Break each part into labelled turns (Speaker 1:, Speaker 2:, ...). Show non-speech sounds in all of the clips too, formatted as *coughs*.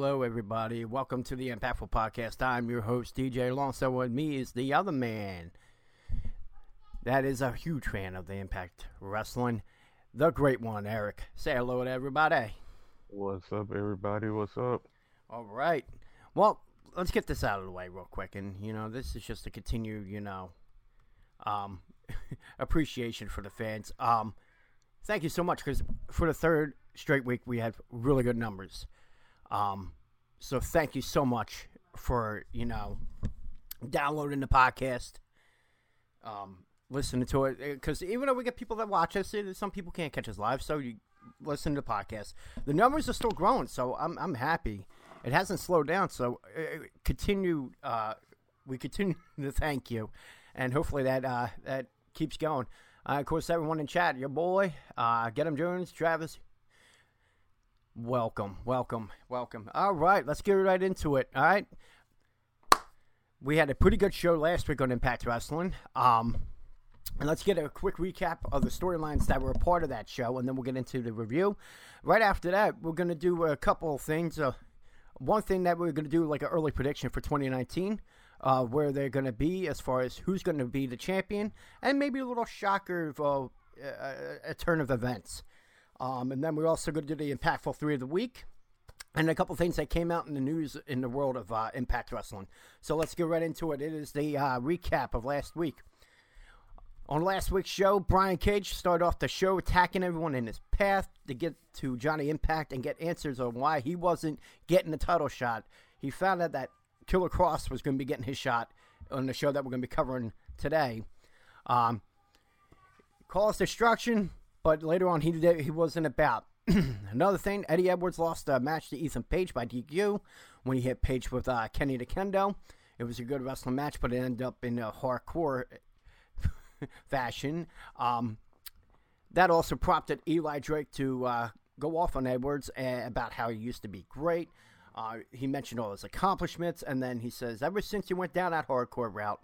Speaker 1: Hello, everybody. Welcome to the Impactful Podcast. I'm your host, DJ Alonso. With me is the other man that is a huge fan of the Impact Wrestling, the great one, Eric. Say hello to everybody.
Speaker 2: What's up, everybody? What's up?
Speaker 1: All right. Well, let's get this out of the way real quick. And, you know, this is just to continue, you know, um, *laughs* appreciation for the fans. Um, thank you so much because for the third straight week, we had really good numbers. Um, so thank you so much for, you know, downloading the podcast, um, listening to it. Because even though we get people that watch us, some people can't catch us live. So you listen to the podcast. The numbers are still growing. So I'm, I'm happy. It hasn't slowed down. So uh, continue. Uh, we continue *laughs* to thank you. And hopefully that, uh, that keeps going. Uh, of course, everyone in chat, your boy, uh, Get him Jones, Travis, Welcome, welcome, welcome. All right, let's get right into it. All right. We had a pretty good show last week on Impact Wrestling. Um, and let's get a quick recap of the storylines that were a part of that show, and then we'll get into the review. Right after that, we're going to do a couple of things. Uh, one thing that we're going to do, like an early prediction for 2019, uh, where they're going to be as far as who's going to be the champion, and maybe a little shocker of uh, a, a turn of events. Um, and then we're also going to do the impactful three of the week and a couple things that came out in the news in the world of uh, Impact Wrestling. So let's get right into it. It is the uh, recap of last week. On last week's show, Brian Cage started off the show attacking everyone in his path to get to Johnny Impact and get answers on why he wasn't getting the title shot. He found out that Killer Kross was going to be getting his shot on the show that we're going to be covering today. Um, Cause Destruction but later on he did, he wasn't about. *clears throat* Another thing, Eddie Edwards lost a match to Ethan Page by DQ when he hit Page with uh, Kenny to Kendo. It was a good wrestling match, but it ended up in a hardcore *laughs* fashion. Um, that also prompted Eli Drake to uh, go off on Edwards uh, about how he used to be great. Uh, he mentioned all his accomplishments, and then he says, ever since he went down that hardcore route,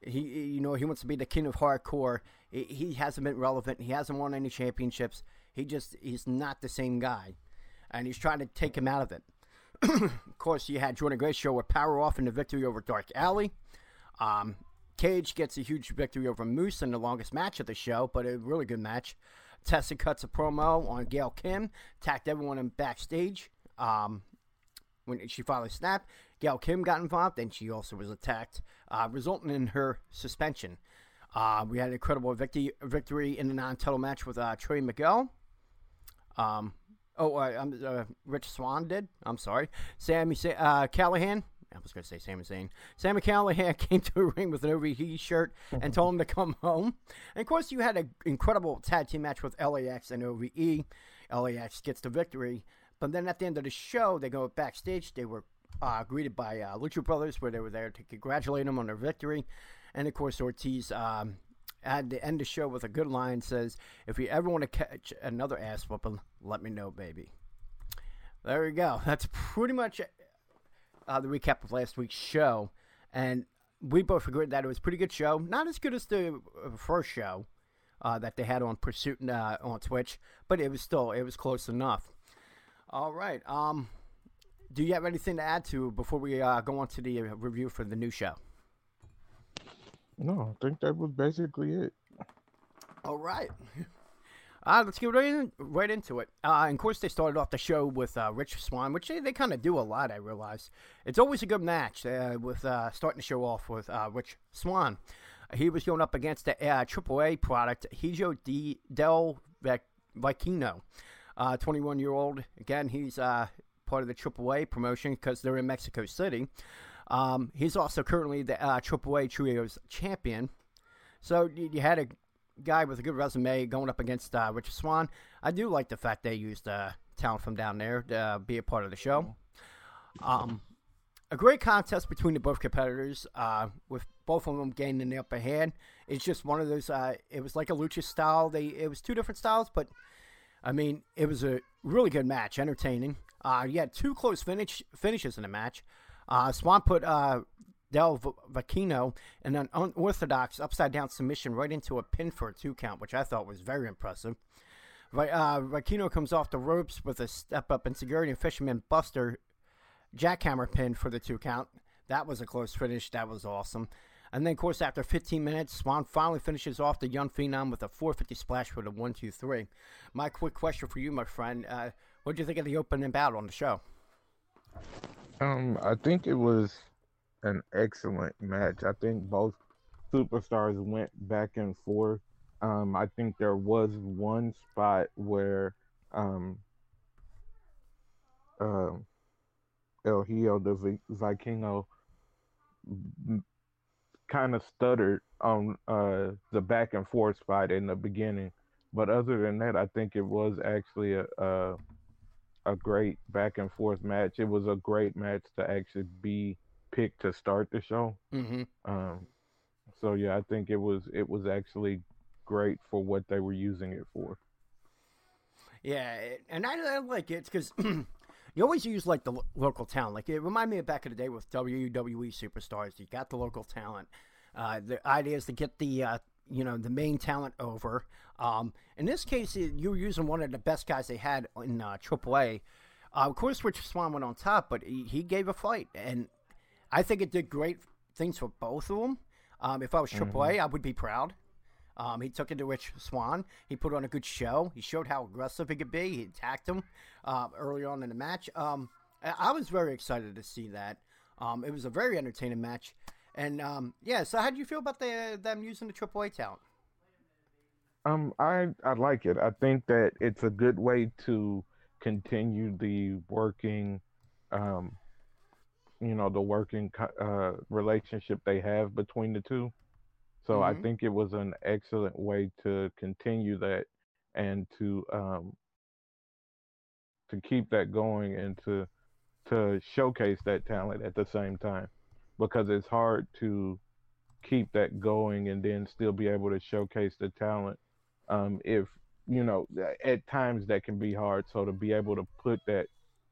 Speaker 1: he, you know, he wants to be the king of hardcore. He hasn't been relevant. He hasn't won any championships. He just he's not the same guy, and he's trying to take him out of it. *clears throat* of course, you had Jordynne Grace show with power off in the victory over Dark Allie. Um, Cage gets a huge victory over Moose in the longest match of the show, but a really good match. Tessa cuts a promo on Gail Kim, attacked everyone in backstage. Um, when she finally snapped, Gail Kim got involved, and she also was attacked, uh, resulting in her suspension. Uh, we had an incredible victory, victory in the non-title match with uh, Trey Miguel. Um, oh, uh, uh, Rich Swann did. I'm sorry. Sami uh, Callahan. I was going to say Sami Zayn. Sami Callahan *laughs* came to the ring with an OVE shirt and told him to come home. And of course, you had an incredible tag team match with LAX and OVE. LAX gets the victory. But then at the end of the show, they go backstage. They were uh, greeted by uh, Lucha Brothers, where they were there to congratulate them on their victory. And of course, Ortiz um, had to end the show with a good line says, If you ever want to catch another ass whooping, let me know, baby. There we go. That's pretty much uh, the recap of last week's show. And we both agreed that it was a pretty good show. Not as good as the uh, first show uh, that they had on Pursuit uh, on Twitch, but it was still it was close enough. All right. Um, do you have anything to add to before we uh, go on to the uh, review for the new show?
Speaker 2: No, I think that was basically it.
Speaker 1: All right. *laughs* Uh, let's get right, in, right into it. Uh, of course, they started off the show with uh, Rich Swann, which they, they kind of do a lot, I realize. It's always a good match uh, with uh, starting the show off with uh, Rich Swann. He was going up against the uh, AAA product, Hijo D- Del Vikingo. 21 year old. Again, he's part of the AAA promotion because they're in Mexico City. Um, he's also currently the uh, AAA Trios champion. So you had a guy with a good resume going up against uh, Richard Swann. I do like the fact they used uh, talent from down there to uh, be a part of the show. Um, a great contest between the both competitors, uh, with both of them gaining the upper hand. It's just one of those. Uh, it was like a lucha style. They it was two different styles, but I mean it was a really good match, entertaining. Uh, you had two close finish finishes in the match. Uh, Swann put uh, Del Vikingo in an unorthodox upside down submission right into a pin for a two count, which I thought was very impressive. Right, uh, comes off the ropes with a step up insecurity, and Fisherman Buster jackhammer pin for the two count. That was a close finish. That was awesome. And then, of course, after 15 minutes, Swann finally finishes off the young phenom with a 450 splash for the one, two, three. My quick question for you, my friend: uh, What do you think of the opening bout on the show?
Speaker 2: Um, I think it was an excellent match. I think both superstars went back and forth. Um, I think there was one spot where um, uh, El Hijo de Vi- Vikingo kind of stuttered on uh, the back and forth spot in the beginning. But other than that, I think it was actually a, a a great back and forth match. It was a great match to actually be picked to start the show.
Speaker 1: Mm-hmm.
Speaker 2: Um, so yeah, I think it was it was actually great for what they were using it for.
Speaker 1: Yeah, and I, I like it because *clears throat* you always use like the lo- local talent. Like it reminded me of back in the day with WWE superstars. You got the local talent. Uh, the idea is to get the uh, you know the main talent over. Um, in this case, you were using one of the best guys they had in uh, AAA. Uh, of course, Rich Swann went on top, but he, he gave a fight, and I think it did great things for both of them. Um, if I was AAA, I would be proud. Um, he took it to Rich Swann. He put on a good show. He showed how aggressive he could be. He attacked him uh, early on in the match. Um, I, I was very excited to see that. Um, it was a very entertaining match. And um, yeah, so how do you feel about the, them using the AAA talent?
Speaker 2: Um, I I like it. I think that it's a good way to continue the working, um, you know, the working uh, relationship they have between the two. So I
Speaker 1: Mhm.
Speaker 2: think it was an excellent way to continue that and to um to keep that going and to to showcase that talent at the same time because it's hard to keep that going and then still be able to showcase the talent um, if you know at times that can be hard. So to be able to put that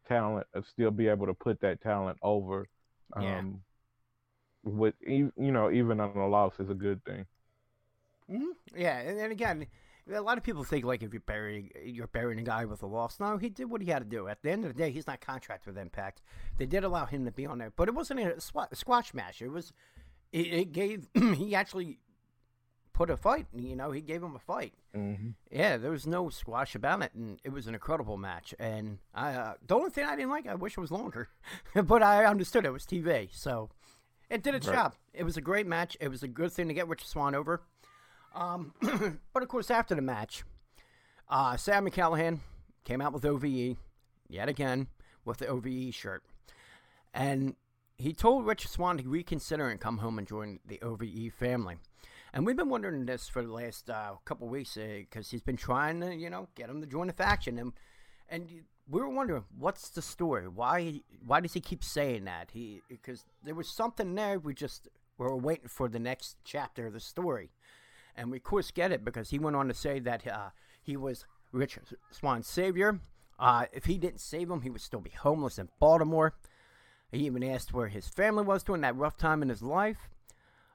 Speaker 2: talent uh, still be able to put that talent over um,
Speaker 1: Yeah.
Speaker 2: with you know even on a loss is a good thing.
Speaker 1: Hmm Yeah, and, and again, a lot of people think like if you're burying you're burying a guy with a loss. No, he did what he had to do. At the end of the day, he's not contracted with Impact. They did allow him to be on there, but it wasn't a squash match. It was, it, it gave *clears throat* he actually put a fight. You know, he gave him a fight.
Speaker 2: hmm
Speaker 1: Yeah, there was no squash about it, and it was an incredible match. And I, uh, the only thing I didn't like, I wish it was longer, *laughs* but I understood it was TV, so it did its
Speaker 2: Right.
Speaker 1: job. It was a great match. It was a good thing to get Rich Swann over. Um, *clears throat* but of course, after the match, uh, Sam Callahan came out with OVE yet again with the OVE shirt, and he told Rich Swann to reconsider and come home and join the OVE family. And we've been wondering this for the last uh, couple weeks because he's been trying to, you know, get him to join the faction, and and we were wondering what's the story. Why why does he keep saying that? He because there was something there. We just were waiting for the next chapter of the story, and we of course get it because he went on to say that uh, he was Rich Swann's savior. Uh, if he didn't save him, he would still be homeless in Baltimore. He even asked where his family was during that rough time in his life.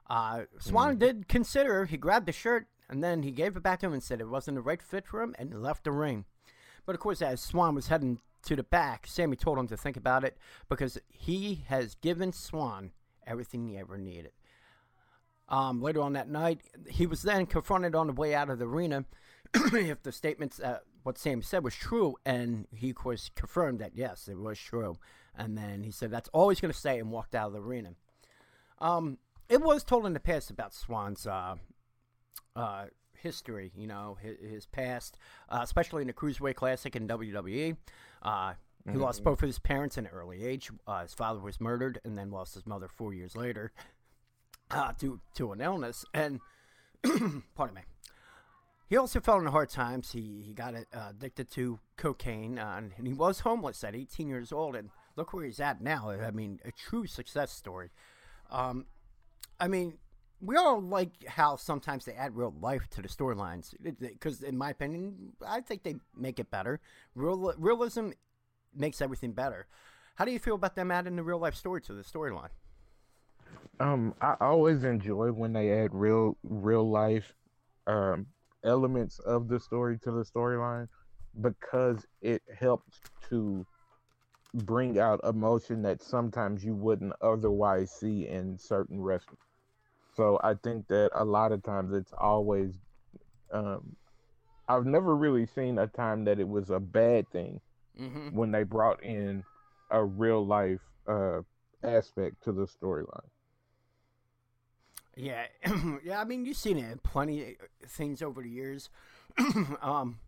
Speaker 1: Uh, Swann did consider. He grabbed the shirt and then he gave it back to him and said it wasn't the right fit for him and left the ring. But of course, as Swann was heading to the back, Sami told him to think about it because he has given Swann everything he ever needed. Um, later on that night, he was then confronted on the way out of the arena *clears throat* if the statements, uh, what Sam said was true, and he, of course, confirmed that yes, it was true. And then he said that's all he's going to say and walked out of the arena. Um, it was told in the past about Swann's uh, uh, history, you know, his, his past, uh, especially in the Cruiserweight Classic in WWE. Uh, he lost both of his parents in an early age. Uh, his father was murdered and then lost his mother four years later uh, to, to an illness. And, *clears throat* pardon me. He also fell into hard times. He, he got uh, addicted to cocaine, uh, and, and he was homeless at 18 years old. And look where he's at now. I mean, a true success story. Um, I mean, we all like how sometimes they add real life to the storylines because, in my opinion, I think they make it better. Real realism makes everything better. How do you feel about them adding the real life story to the storyline?
Speaker 2: Um, I always enjoy when they add real real life um elements of the story to the storyline because it helps to bring out emotion that sometimes you wouldn't otherwise see in certain wrestling. So I think that a lot of times it's always um, I've never really seen a time that it was a bad thing
Speaker 1: Mm-hmm.
Speaker 2: when they brought in a real life uh, aspect to the storyline.
Speaker 1: Yeah, *clears throat* yeah. I mean, you've seen it in plenty of things over the years. *clears throat* um,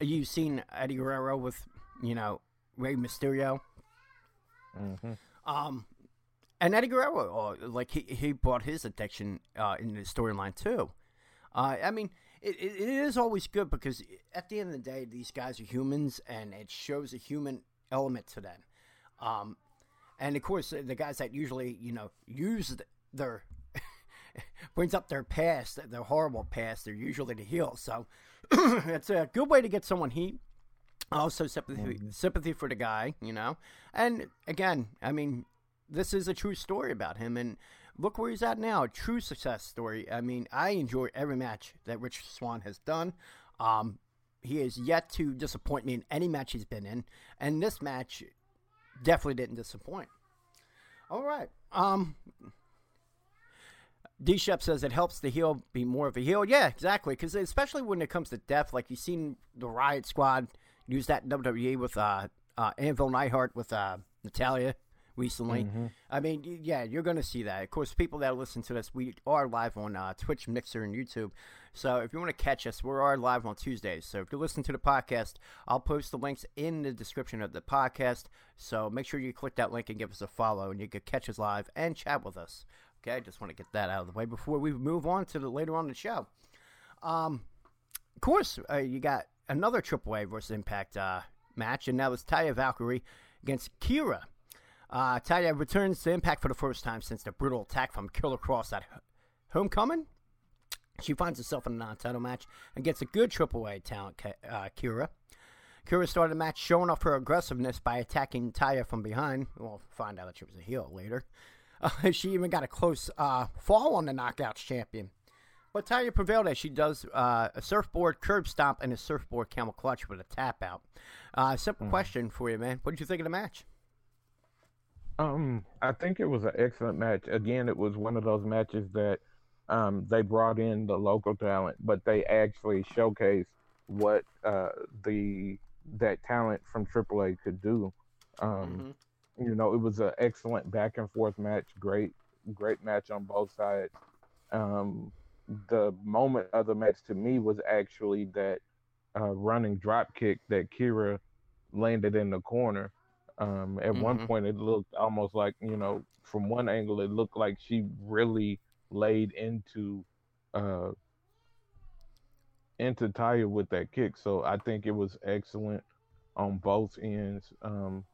Speaker 1: you've seen Eddie Guerrero with, you know, Rey Mysterio.
Speaker 2: hmm
Speaker 1: Um, and Eddie Guerrero, uh, like he he brought his addiction uh, in the storyline too. Uh, I mean, it, it, it is always good because at the end of the day, these guys are humans, and it shows a human element to them. Um, and of course, the guys that usually you know use their *laughs* brings up their past, their horrible past, they're usually the heel. So *clears throat* it's a good way to get someone heat. Also sympathy sympathy for the guy, you know. And again, I mean, this is a true story about him and look where he's at now. A true success story. I mean, I enjoy every match that Rich Swann has done. Um, he has yet to disappoint me in any match he's been in, and this match definitely didn't disappoint. All right. Um, D Shep says it helps the heel be more of a heel. Yeah, exactly. Because especially when it comes to death, like you've seen the Riot Squad use that in WWE with uh, uh, Anvil Neidhart with uh, Natalya recently. I mean, yeah, you're going to see that. Of course, people that listen to this, we are live on uh, Twitch, Mixer, and YouTube. So if you want to catch us, we are live on Tuesdays. So if you listen to the podcast, I'll post the links in the description of the podcast. So make sure you click that link and give us a follow, and you can catch us live and chat with us. Okay, I just want to get that out of the way before we move on to the later on the show. Um, of course, uh, you got another AAA versus Impact uh, match, and that was Taya Valkyrie against Keyra. Uh, Taya returns to Impact for the first time since the brutal attack from Killer Kross at Homecoming. She finds herself in a non-title match and gets a good AAA talent, uh, Keyra. Keyra started the match showing off her aggressiveness by attacking Taya from behind. We'll find out that she was a heel later. Uh, *laughs* she even got a close uh, fall on the Knockouts champion. But Taya prevailed as she does uh, a surfboard curb stomp and a surfboard camel clutch with a tap out. Uh, simple question for you, man. What did you think of the match?
Speaker 2: Um, I think it was an excellent match. Again, it was one of those matches that um, they brought in the local talent, but they actually showcased what uh, the that talent from AAA could do. Um, You know, it was an excellent back and forth match. Great, great match on both sides. Um, the moment of the match to me was actually that uh, running drop kick that Keyra landed in the corner. Um, at one
Speaker 1: Mhm.
Speaker 2: point, it looked almost like you know, from one angle, it looked like she really laid into uh, into Taya with that kick. So I think it was excellent on both ends. Um,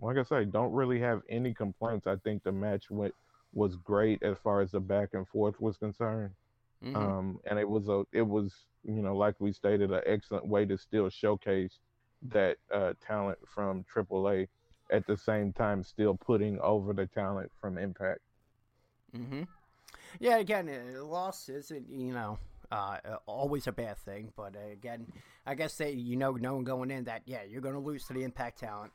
Speaker 2: like I say, don't really have any complaints. I think the match went was great as far as the back and forth was concerned.
Speaker 1: Mhm.
Speaker 2: Um, and it was a it was you know like we stated an excellent way to still showcase that uh, talent from AAA at the same time still putting over the talent from Impact.
Speaker 1: Mm-hmm. Yeah, again, loss isn't you know uh, uh, always a bad thing, but uh, again, I guess they you know knowing going in that yeah you're going to lose to the Impact talent.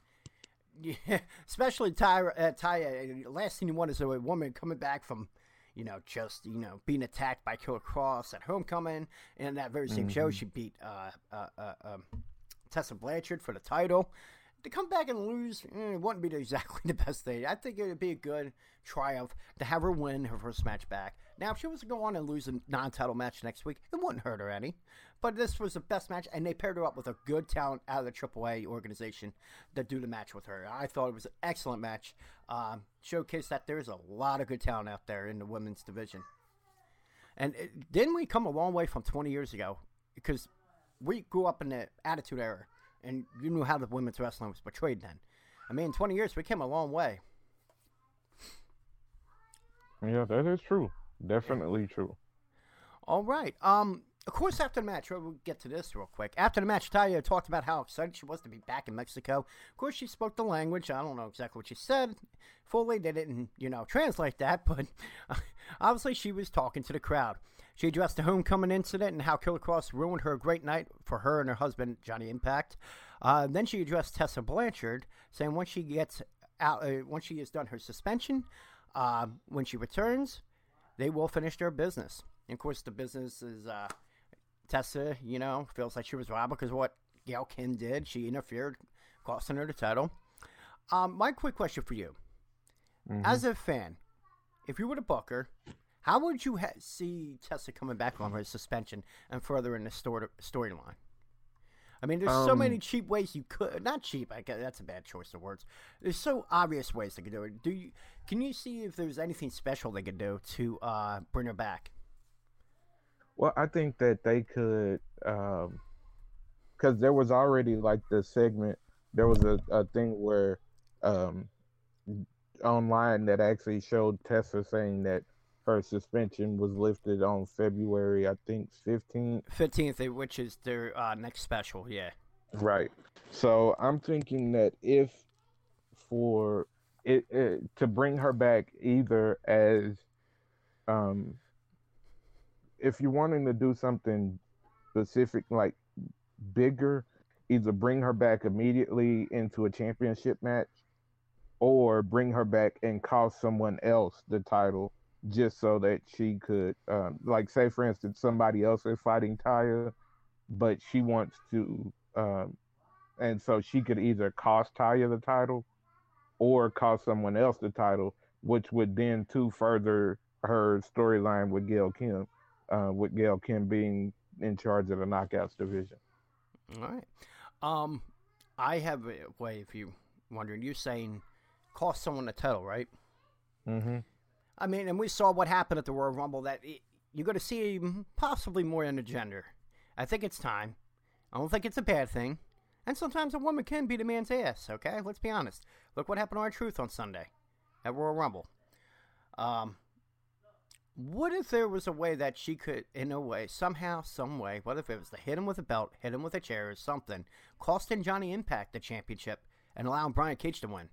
Speaker 1: Yeah, *laughs* especially Tyra, uh, Taya. uh, Last thing you want is a woman coming back from, you know, just you know being attacked by Killer Kross at Homecoming, and that very same show
Speaker 2: Mhm.
Speaker 1: she beat uh, uh, uh, um, Tessa Blanchard for the title. To come back and lose eh, it wouldn't be exactly *laughs* the best thing. I think it would be a good triumph to have her win her first match back. Now, if she was to go on and lose a non-title match next week, it wouldn't hurt her any. But this was the best match, and they paired her up with a good talent out of the AAA organization that do the match with her. I thought it was an excellent match. Um, showcased that there's a lot of good talent out there in the women's division. And it, didn't we come a long way from 20 years ago? Because we grew up in the Attitude Era, and you knew how the women's wrestling was portrayed then. I mean, 20 years, we came a long way.
Speaker 2: Yeah, that is true. Definitely true.
Speaker 1: All right. Um. Of course, after the match, we'll get to this real quick. After the match, Talia talked about how excited she was to be back in Mexico. Of course, she spoke the language. I don't know exactly what she said fully. They didn't, you know, translate that, *laughs* but obviously she was talking to the crowd. She addressed the homecoming incident and how Killer Kross ruined her great night for her and her husband, Johnny Impact. Uh, then she addressed Tessa Blanchard, saying once she gets out, uh, once she has done her suspension, uh, when she returns, they will finish their business. And of course, the business is uh, Tessa, you know, feels like she was robbed because what Gail Kim did. She interfered, costing her the title. Um, my quick question for you,
Speaker 2: Mhm.
Speaker 1: as a fan, if you were to book her, how would you ha- see Tessa coming back on her suspension and further in the story storyline? I mean, there's so
Speaker 2: Um,
Speaker 1: many cheap ways you could. Not cheap. I guess that's a bad choice of words. There's so obvious ways they could do it. Do you? Can you see if there's anything special they could do to uh, bring her back?
Speaker 2: Well, I think that they could, because there was already like the segment. There was a, a thing where, um, online that actually showed Tessa saying that her suspension was lifted on February, I think, fifteenth.
Speaker 1: Fifteenth, which is their uh, next special. Yeah.
Speaker 2: Right. So I'm thinking that if for it, it to bring her back either as um if you're wanting to do something specific like bigger, either bring her back immediately into a championship match or bring her back and cost someone else the title just so that she could um, like say for instance somebody else is fighting Taya but she wants to um, and so she could either cost Taya the title or cost someone else the title, which would then to further her storyline with Gail Kim, uh, with Gail Kim being in charge of the Knockouts division.
Speaker 1: All right. Um, I have a way. If you wondering, you're saying cost someone the title, right?
Speaker 2: Mm-hmm.
Speaker 1: I mean, and we saw what happened at the Royal Rumble. That it, you're going to see possibly more in the gender. I think it's time. I don't think it's a bad thing. And sometimes a woman can beat a man's ass. Okay, let's be honest. Look what happened to R-Truth on Sunday at Royal Rumble. Um, what if there was a way that she could, in a way, somehow, some way, what if it was to hit him with a belt, hit him with a chair or something, costing Johnny Impact the championship, and allowing Brian Cage to win?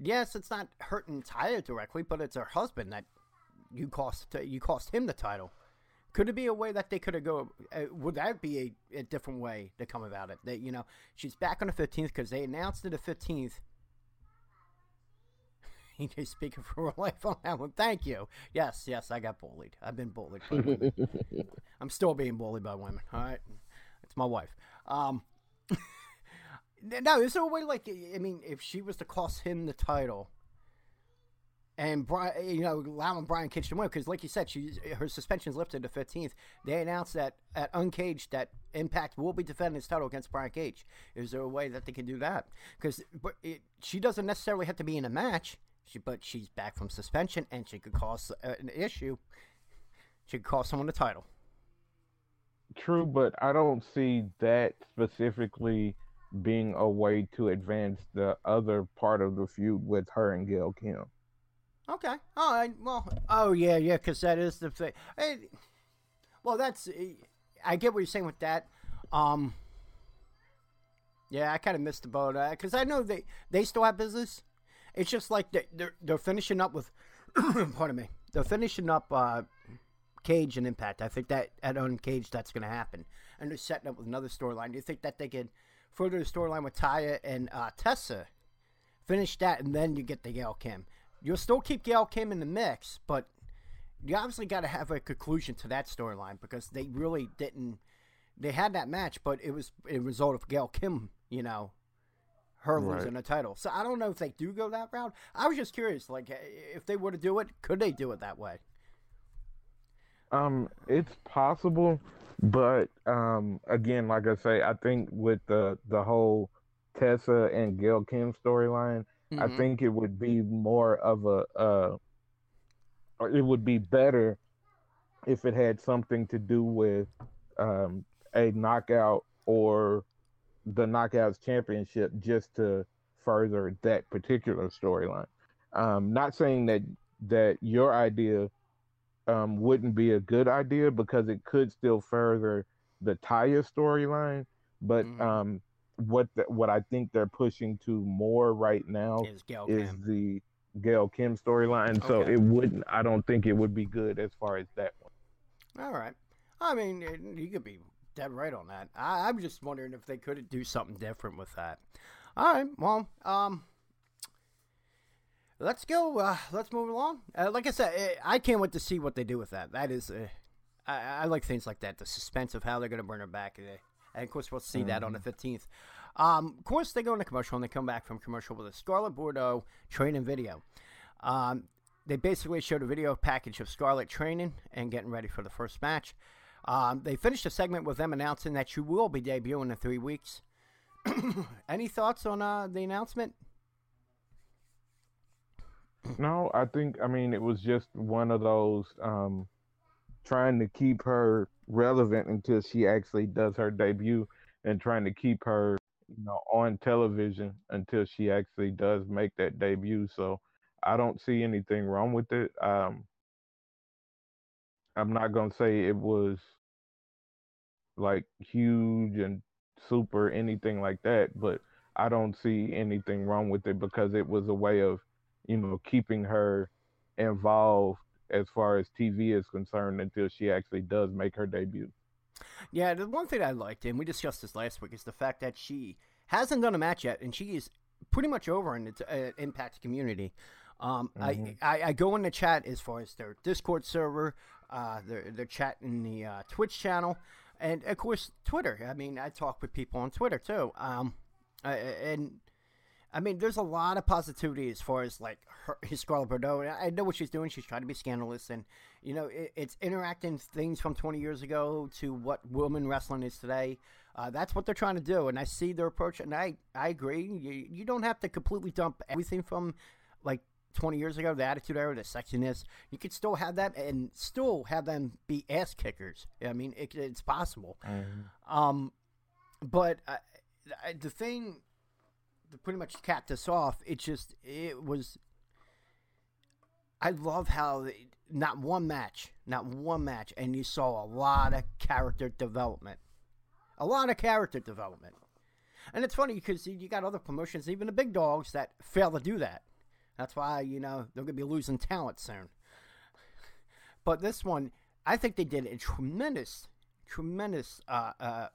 Speaker 1: Yes, it's not hurting Tyler directly, but it's her husband that you cost you cost him the title. Could it be a way that they could have go? Uh, would that be a, a different way to come about it? That you know she's back on the fifteenth because they announced it the fifteenth. *laughs* He's speaking for real life on that one. Thank you. Yes, yes, I got bullied. I've been bullied by women. *laughs* I'm still being bullied by women. All right, it's my wife. Um, *laughs* no, is there a way like I mean, if she was to cost him the title, and Brian, you know, allowing Brian Cage to win because, like you said, she's her suspension's lifted to fifteenth. They announced that at Uncaged that Impact will be defending his title against Brian Cage. Is there a way that they can do that? Because she doesn't necessarily have to be in a match. She, but she's back from suspension, and she could cause uh, an issue. She could cost someone the title.
Speaker 2: True, but I don't see that specifically being a way to advance the other part of the feud with her and Gail Kim.
Speaker 1: Okay. All right. Well. Oh yeah, yeah. Because that is the thing. Well, that's. I get what you're saying with that. Um. Yeah, I kind of missed the boat because I know they they still have business. It's just like they, they're they're finishing up with. *coughs* pardon me. They're finishing up uh, Cage and Impact. I think that at Uncaged that's going to happen, and they're setting up with another storyline. Do you think that they could further the storyline with Taya and uh, Tessa? Finish that, and then you get the Gail Kim. You'll still keep Gail Kim in the mix, but you obviously got to have a conclusion to that storyline because they really didn't. They had that match, but it was a result of Gail Kim, you know, her
Speaker 2: Right.
Speaker 1: losing the title. So I don't know if they do go that route. I was just curious, like if they were to do it, could they do it that way?
Speaker 2: Um, it's possible, but um, again, like I say, I think with the the whole Tessa and Gail Kim storyline, I
Speaker 1: Mhm.
Speaker 2: think it would be more of a uh, or it would be better if it had something to do with um, a knockout or the knockouts championship just to further that particular storyline. Um, not saying that that your idea um, wouldn't be a good idea because it could still further the Taya storyline, but
Speaker 1: Mhm.
Speaker 2: um, what the, what I think they're pushing to more right now
Speaker 1: Is Gail
Speaker 2: is the Gail Kim storyline. So it wouldn't. I don't think it would be good as far as that one.
Speaker 1: All right. I mean, you could be dead right on that. I, I'm just wondering if they could do something different with that. All right. Well, um, let's go. Uh, let's move along. Uh, like I said, eh, I can't wait to see what they do with that. That is, uh, I, I, like things like that. The suspense of how they're going to bring her back. Eh, and of course, we'll see mm-hmm. that on the 15th. Um, of course, they go into commercial and they come back from commercial with a Scarlett Bordeaux training video. Um, they basically showed a video package of Scarlett training and getting ready for the first match. Um, they finished the segment with them announcing that she will be debuting in three weeks. *coughs* Any thoughts on uh, the announcement?
Speaker 2: No, I think I mean it was just one of those um, trying to keep her relevant until she actually does her debut, and trying to keep her, you know, on television until she actually does make that debut. So I don't see anything wrong with it. Um, I'm not gonna say it was like huge and super anything like that, but I don't see anything wrong with it because it was a way of, you know, keeping her involved as far as TV is concerned until she actually does make her debut.
Speaker 1: Yeah, the one thing I liked, and we discussed this last week, is the fact that she hasn't done a match yet, and she is pretty much over in the uh, Impact community. Um, mm-hmm. I, I, I go in the chat as far as their Discord server, uh, their their chat in the uh, Twitch channel, and of course Twitter. I mean, I talk with people on Twitter too. Um, and I mean, there's a lot of positivity as far as like her, his Scarlett Bordeaux. I know what she's doing. She's trying to be scandalous, and you know, it, it's interacting things from 20 years ago to what women wrestling is today. Uh, that's what they're trying to do, and I see their approach, and I I agree. You, you don't have to completely dump everything from like 20 years ago, the attitude era, the sexiness, you could still have that and still have them be ass kickers. I mean, it, it's possible. Mm-hmm. Um, but uh, the thing pretty much cap this off, it just, it was. I love how they, not one match, not one match, and you saw a lot of character development. A lot of character development. And it's funny because you got other promotions, even the big dogs, that fail to do that. That's why, you know, they're going to be losing talent soon. But this one, I think they did a tremendous, tremendous, uh, uh,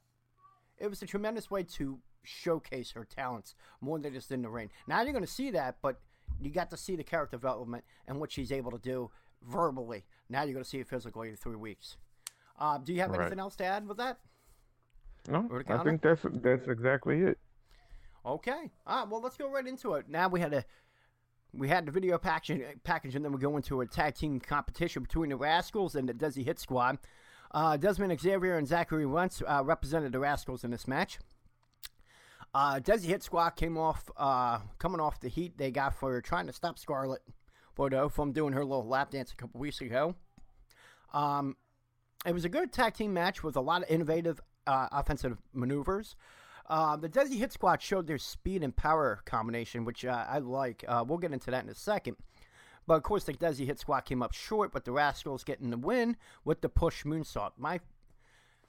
Speaker 1: it was a tremendous way to showcase her talents more than just in the ring. Now you're going to see that, but you got to see the character development and what she's able to do verbally. Now you're going to see it physically in three weeks. Uh, do you have right. anything else to add with that?
Speaker 2: No, I think that's that's exactly it.
Speaker 1: Okay. All right. Well, let's go right into it. Now we had a we had the video package, package and then we go into a tag team competition between the Rascals and the Desi Hit Squad. Uh, Desmond Xavier and Zachary Wentz uh, represented the Rascals in this match. Uh, Desi Hit Squad came off, uh, coming off the heat they got for trying to stop Scarlett Bordeaux from doing her little lap dance a couple weeks ago. Um, it was a good tag team match with a lot of innovative uh, offensive maneuvers. Uh, the Desi Hit Squad showed their speed and power combination, which uh, I like. Uh, we'll get into that in a second. But of course, the Desi Hit Squad came up short, but the Rascals getting the win with the push moonsault. My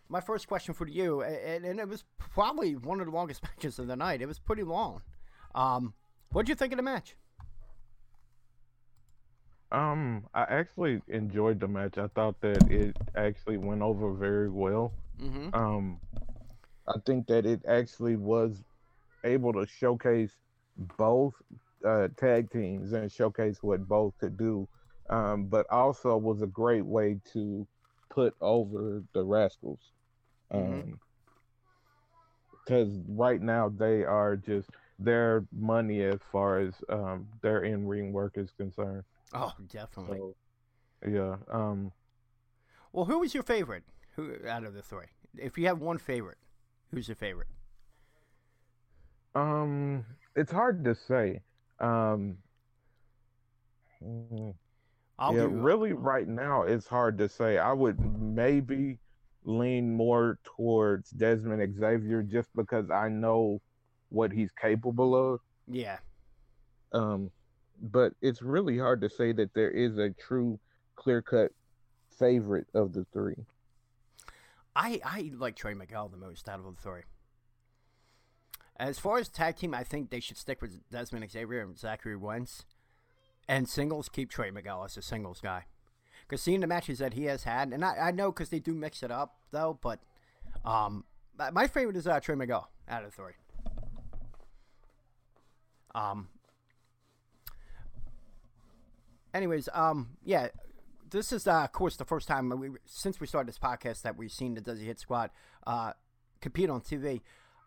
Speaker 1: my first question for you, and, and, it was probably one of the longest *laughs* matches of the night. It was pretty long. Um, what did you think of the match?
Speaker 2: Um, I actually enjoyed the match. I thought that it actually went over very well. Mm-hmm. Um, I think that it actually was able to showcase both uh, tag teams and showcase what both could do, um, but also was a great way to put over the Rascals. Because um, mm-hmm. right now they are just their money as far as um, their in ring work is concerned.
Speaker 1: Oh, definitely. So,
Speaker 2: yeah. Um,
Speaker 1: well, who was your favorite? Who out of the three? If you have one favorite. Who's your favorite?
Speaker 2: Um, it's hard to say. Um, I'll yeah, really, right now it's hard to say. I would maybe lean more towards Desmond Xavier just because I know what he's capable of.
Speaker 1: Yeah.
Speaker 2: Um, but it's really hard to say that there is a true clear cut favorite of the three.
Speaker 1: I I like Trey Miguel the most out of the three. As far as tag team, I think they should stick with Desmond Xavier and Zachary Wentz, and singles keep Trey Miguel as a singles guy, Because seeing the matches that he has had, and I, I know because they do mix it up though, but um, my favorite is uh, Trey Miguel out of three. Um. Anyways, um, yeah, this is, uh, of course, the first time we, since we started this podcast that we've seen the Desi Hit Squad uh, compete on TV.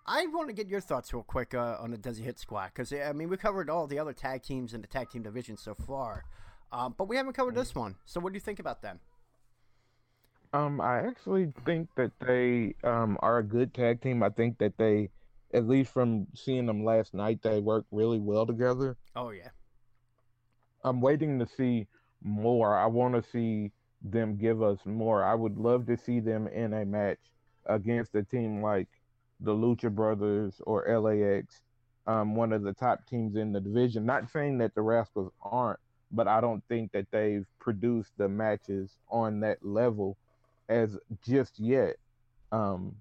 Speaker 1: I want to get your thoughts real quick uh, on the Desi Hit Squad because I mean we covered all the other tag teams in the tag team division so far, um, but we haven't covered this one. So what do you think about them?
Speaker 2: Um, I actually think that they um, are a good tag team. I think that they, at least from seeing them last night, they work really well together.
Speaker 1: Oh yeah.
Speaker 2: I'm waiting to see more. I want to see them give us more. I would love to see them in a match against a team like the Lucha Brothers or LAX, um, one of the top teams in the division. Not saying that the Rascals aren't, but I don't think that they've produced the matches on that level as just yet um,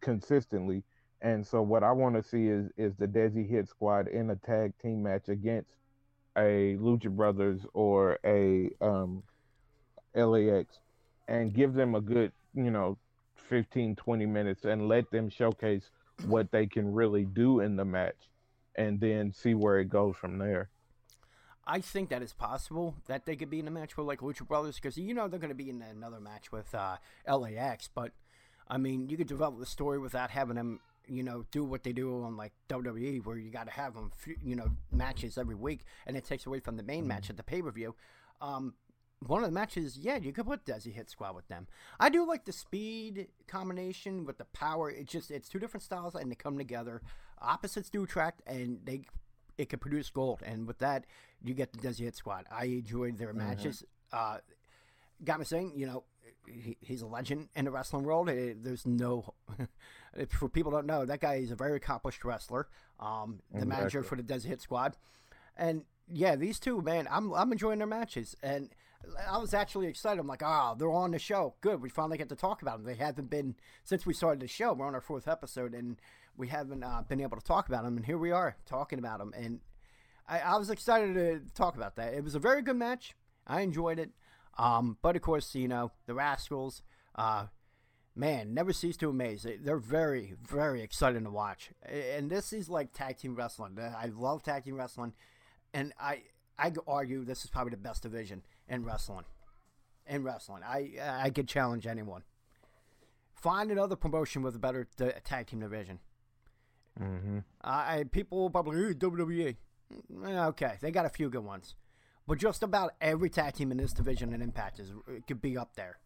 Speaker 2: consistently. And so what I want to see is is the Desi Hit Squad in a tag team match against a Lucha Brothers or a um, LAX and give them a good, you know, 15, 20 minutes and let them showcase what they can really do in the match and then see where it goes from there.
Speaker 1: I think that it's possible that they could be in a match with like Lucha Brothers because you know they're going to be in another match with uh, LAX. But I mean, you could develop the story without having them, you know, do what they do on like WWE, where you got to have them, you know, matches every week, and it takes away from the main mm-hmm. match at the pay per view. Um, one of the matches, yeah, you could put Desi Hit Squad with them. I do like the speed combination with the power. It's just it's two different styles and they come together. Opposites do attract, and they it can produce gold. And with that, you get the Desi Hit Squad. I enjoyed their mm-hmm. matches. Uh, Gama Singh, you know, he, he's a legend in the wrestling world. there's no, *laughs* for people don't know, that guy is a very accomplished wrestler. Um, the exactly. manager for the Desi Hit Squad, and yeah, these two, man, I'm I'm enjoying their matches, and I was actually excited. I'm like, oh, they're on the show. Good, we finally get to talk about them. They haven't been since we started the show. We're on our fourth episode, and we haven't uh, been able to talk about them. And here we are talking about them, and I, I, was excited to talk about that. It was a very good match. I enjoyed it. Um, but of course, you know, the Rascals, uh, man, never cease to amaze. They're very, very exciting to watch. And this is like tag team wrestling. I love tag team wrestling, and I I argue this is probably the best division in wrestling. In wrestling, I I could challenge anyone. Find another promotion with a better tag team division.
Speaker 2: Mm-hmm.
Speaker 1: I people will probably WWE. Mm, okay, they got a few good ones, but just about every tag team in this division and Impact is could be up there.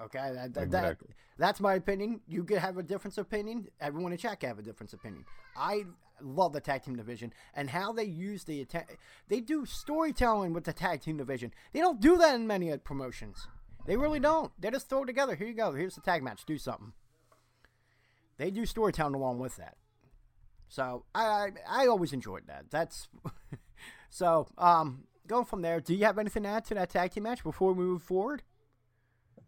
Speaker 1: Okay, that, that, exactly. that, that's my opinion. You could have a different opinion. Everyone in chat can have a different opinion. I love the tag team division and how they use the they do storytelling with the tag team division. They don't do that in many promotions. They really don't. They just throw it together. Here you go. Here's the tag match. Do something. They do storytelling along with that. So I I, I always enjoyed that. That's *laughs* so um going from there. Do you have anything to add to that tag team match before we move forward?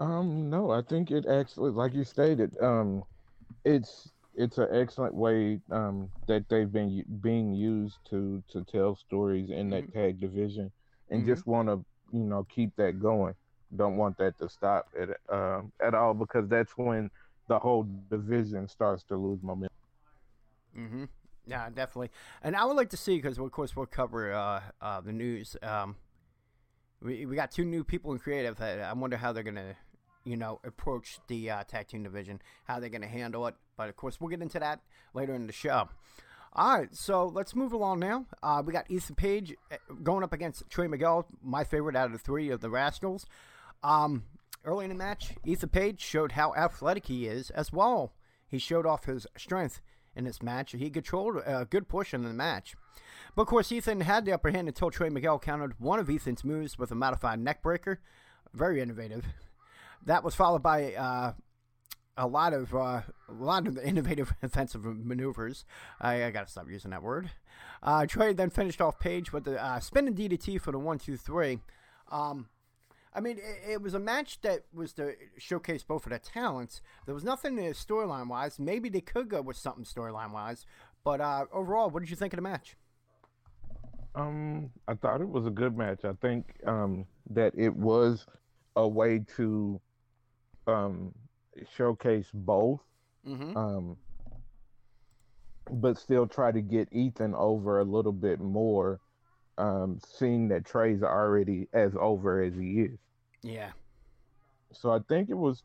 Speaker 2: Um, no, I think it actually, like you stated, um, it's it's an excellent way um, that they've been being used to to tell stories in that mm-hmm. tag division, and mm-hmm. just want to you know keep that going. Don't want that to stop at uh, at all because that's when the whole division starts to lose momentum.
Speaker 1: Mm-hmm. Yeah, definitely. And I would like to see because of course we'll cover uh, uh, the news. Um, we we got two new people in creative. I wonder how they're gonna you know, approach the uh, tag team division, how they're going to handle it. But of course, we'll get into that later in the show. All right, so let's move along now. Uh, we got Ethan Page uh, going up against Trey Miguel, my favorite out of the three of the Rascals. Um, early in the match, Ethan Page showed how athletic he is as well. He showed off his strength in this match. He controlled a good portion of the match. But of course, Ethan had the upper hand until Trey Miguel countered one of Ethan's moves with a modified neckbreaker. Very innovative. That was followed by uh, a lot of uh, a lot of *laughs* innovative *laughs* offensive maneuvers. I, I got to stop using that word. Uh, Trey then finished off Page with the uh, spinning DDT for the one, two, three. Um, I mean, it, it, was a match that was to showcase both of their talents. There was nothing storyline wise. Maybe they could go with something storyline wise, but uh, overall, what did you think of the match?
Speaker 2: Um, I thought it was a good match. I think um that it was a way to um showcase both.
Speaker 1: Mm-hmm.
Speaker 2: Um, but still try to get Ethan over a little bit more. Um, seeing that Trey's already as over as he is.
Speaker 1: yeah.
Speaker 2: So I think it was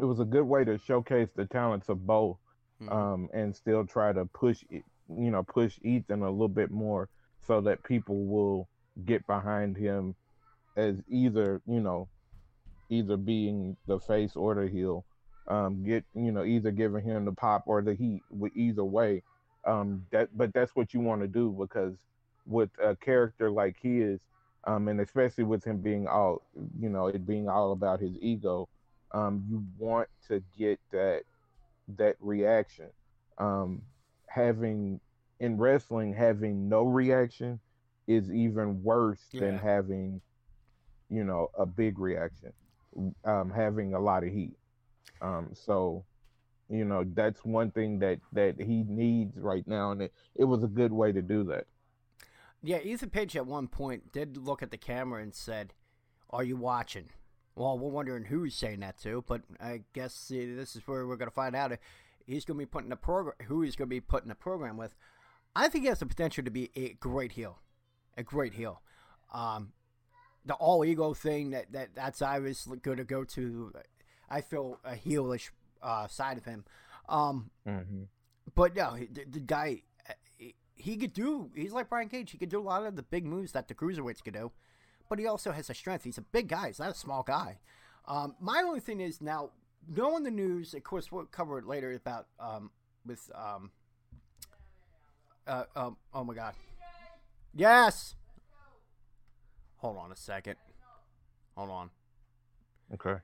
Speaker 2: it was a good way to showcase the talents of both,
Speaker 1: Mhm.
Speaker 2: um, and still try to push it, you know, push Ethan a little bit more so that people will get behind him as either, you know, either being the face or the heel. Um, get you know, either giving him the pop or the heat with either way. Um, that but that's what you want to do because with a character like he is, um, and especially with him being all, you know, it being all about his ego, um, you want to get that that reaction. Um, having in wrestling, having no reaction is even worse than having, you know, a big reaction. Um, having a lot of heat. Um, so, you know, that's one thing that that he needs right now, and it, it was a good way to do that.
Speaker 1: Yeah, Ethan Page at one point did look at the camera and said, "Are you watching?" Well, we're wondering who he's saying that to, but I guess this is where we're going to find out. He's going to be putting a program. Who he's going to be putting a program with. I think he has the potential to be a great heel, a great heel. Um, the all ego thing that, that that's obviously going to go to. I feel a heelish uh, side of him. Um,
Speaker 2: Mm-hmm.
Speaker 1: but no, the, the guy, he, he could do. He's like Brian Cage. He could do a lot of the big moves that the cruiserweights could do, but he also has a strength. He's a big guy. He's not a small guy. Um, my only thing is now knowing the news. Of course, we'll cover it later about um, with um, uh, um, oh my god, yes. Hold on a second. Hold on.
Speaker 2: Okay.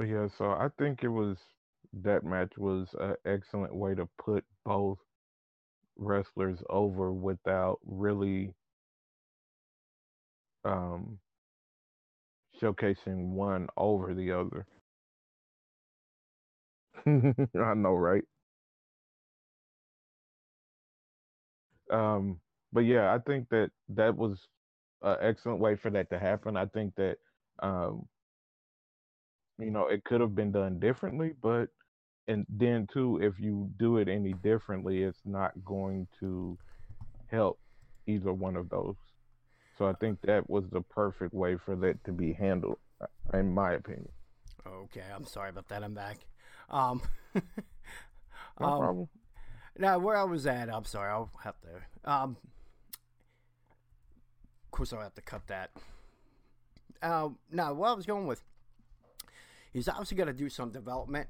Speaker 2: But yeah, so I think it was that match was an excellent way to put both wrestlers over without really um showcasing one over the other. *laughs* I know, right? Um, but yeah, I think that that was an excellent way for that to happen. I think that um, you know, it could have been done differently, but and then too, if you do it any differently, it's not going to help either one of those. So I think that was the perfect way for that to be handled, uh, in my opinion.
Speaker 1: Okay, I'm sorry about that. I'm back. Um, *laughs*
Speaker 2: No
Speaker 1: um,
Speaker 2: problem.
Speaker 1: Now, where I was at, I'm sorry, I'll have to. Um, of course, I'll have to cut that. Uh, now, what I was going with, he's obviously got to do some development.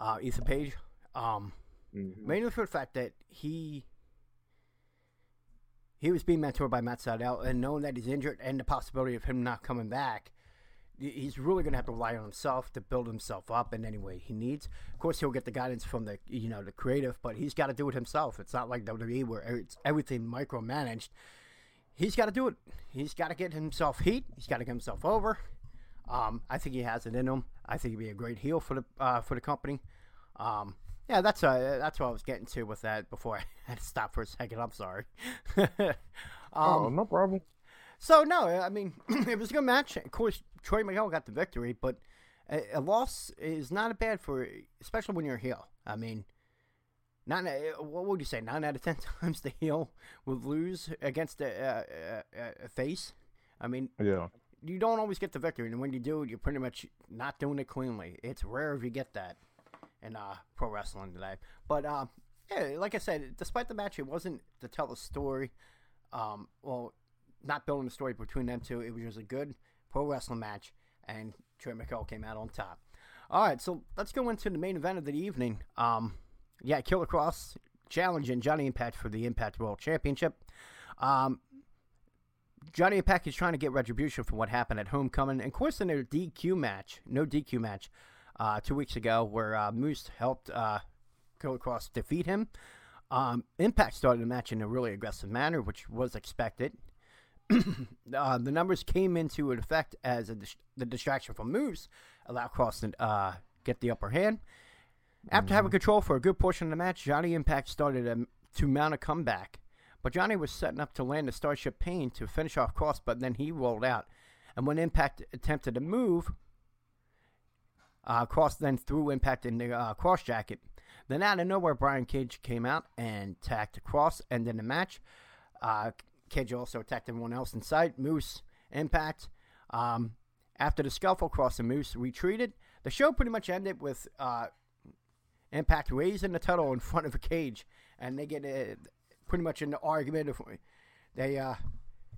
Speaker 1: Uh, Ethan Page, um,
Speaker 2: Mhm.
Speaker 1: mainly for the fact that he he was being mentored by Matt Sydal, and knowing that he's injured and the possibility of him not coming back, he's really going to have to rely on himself to build himself up in any way he needs. Of course, he'll get the guidance from the you know the creative, but he's got to do it himself. It's not like WWE where it's everything micromanaged. He's got to do it. He's got to get himself heat. He's got to get himself over. Um, I think he has it in him. I think he'd be a great heel for the uh, for the company. Um, yeah, that's uh, that's what I was getting to with that before I *laughs* had to stop for a second. I'm sorry. *laughs* um,
Speaker 2: oh, no problem.
Speaker 1: so no, I mean *clears throat* it was a good match. Of course, Trey Miguel got the victory, but a, a loss is not a bad for, especially when you're a heel. I mean, not what would you say? Nine out of ten *laughs* times the heel would lose against a, a, a, a face. I mean,
Speaker 2: Yeah.
Speaker 1: You don't always get the victory, and when you do, you're pretty much not doing it cleanly. It's rare if you get that in uh, pro wrestling today. But uh, yeah, like I said, despite the match, it wasn't to tell the story. Um, well, not building the story between them two. It was just a good pro wrestling match, and Trey Miguel came out on top. All right, so let's go into the main event of the evening. Um, yeah, Killer Kross challenging Johnny Impact for the Impact World Championship. Um, Johnny Impact is trying to get retribution for what happened at Homecoming. And of course, in their DQ match, no DQ match, uh, two weeks ago, where uh, Moose helped uh, Killer Kross defeat him. Um, Impact started the match in a really aggressive manner, which was expected. *coughs* uh, the numbers came into effect as dis- the distraction from Moose allowed Kross to uh, get the upper hand. After mm-hmm. having control for a good portion of the match, Johnny Impact started a, to mount a comeback. But Johnny was setting up to land the Starship Pain to finish off Kross, but then he rolled out. And when Impact attempted to move, uh, Kross then threw Impact in the uh, Kross jacket. Then out of nowhere, Brian Cage came out and attacked Kross, and then the match. Uh, Cage also attacked everyone else in sight. Moose, Impact. Um, after the scuffle, Kross and Moose retreated. The show pretty much ended with uh, Impact raising the title in front of a cage, and they get uh, pretty much an argument. They uh,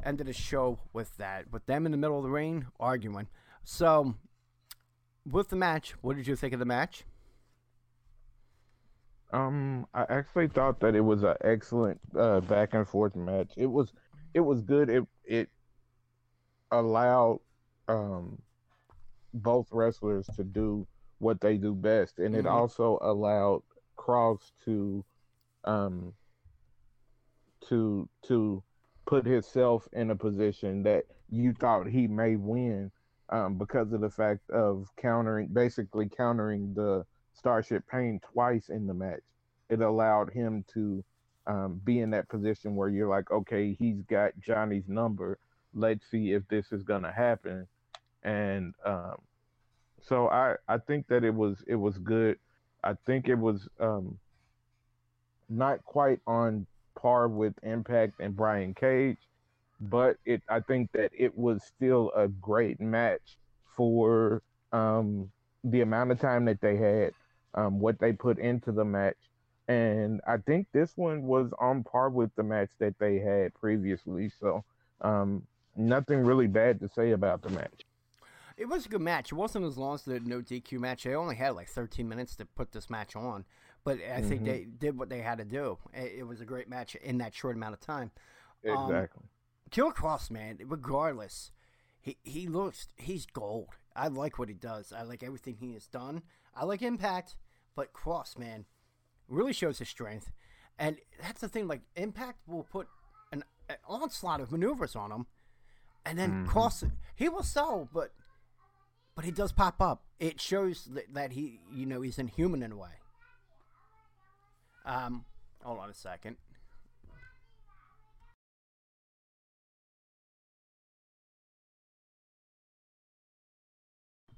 Speaker 1: ended the show with that, with them in the middle of the ring arguing. So, with the match, what did you think of the match?
Speaker 2: Um, I actually thought that it was an excellent uh, back and forth match. It was, it was good. It it allowed um both wrestlers to do what they do best, and it mm-hmm. also allowed Kross to um to to put himself in a position that you thought he may win um, because of the fact of countering, basically countering the Starship Pain twice in the match. It allowed him to um, be in that position where you're like, okay, he's got Johnny's number. Let's see if this is gonna happen. And um, so I I think that it was it was good. I think it was um, not quite on par with Impact and Brian Cage, but it I think that it was still a great match for um, the amount of time that they had, um, what they put into the match, and I think this one was on par with the match that they had previously. So um, nothing really bad to say about the match.
Speaker 1: It was a good match. It wasn't as long as the no DQ match. They only had like 13 minutes to put this match on. But I mm-hmm. think they did what they had to do. It, was a great match in that short amount of time.
Speaker 2: Um, exactly. Um,
Speaker 1: Killer Kross, man, regardless, he he looks he's gold. I like what he does. I like everything he has done. I like Impact, but Kross, man, really shows his strength. And that's the thing. Like Impact will put an, an onslaught of maneuvers on him, and then mm-hmm. Kross he will sell, but but he does pop up. It shows that, that he you know he's inhuman in a way. Um, hold on a second.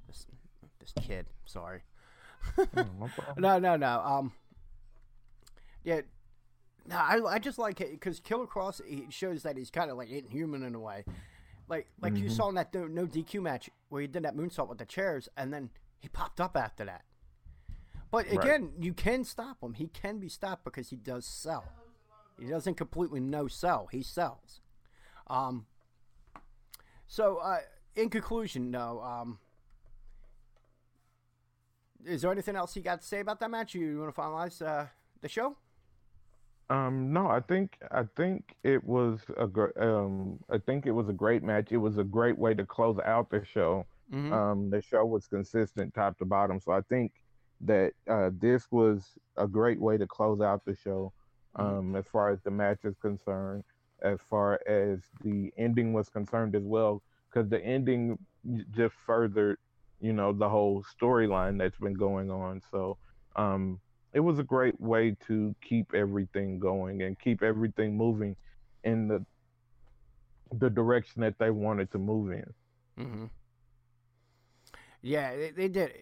Speaker 1: This this kid, sorry. No, no, *laughs* no. Um, yeah, no, I, I just like it because Killer Kross he shows that he's kind of like inhuman in a way, like like mm-hmm. you saw in that no, no DQ match where he did that moonsault with the chairs and then he popped up after that. But again, right. you can stop him. He can be stopped because he does sell. He doesn't completely no sell. He sells. Um. So, uh, in conclusion, no. Um. Is there anything else you got to say about that match? You want to finalize uh, the show?
Speaker 2: Um, no, I think I think it was a great. Um, I think it was a great match. It was a great way to close out the show. Mm-hmm. Um, the show was consistent top to bottom, so I think that uh, this was a great way to close out the show mm-hmm. um, as far as the match is concerned, as far as the ending was concerned as well, because the ending just furthered, you know, the whole storyline that's been going on. So um, it was a great way to keep everything going and keep everything moving in the the direction that they wanted to move in.
Speaker 1: Mm-hmm. Yeah, they, they did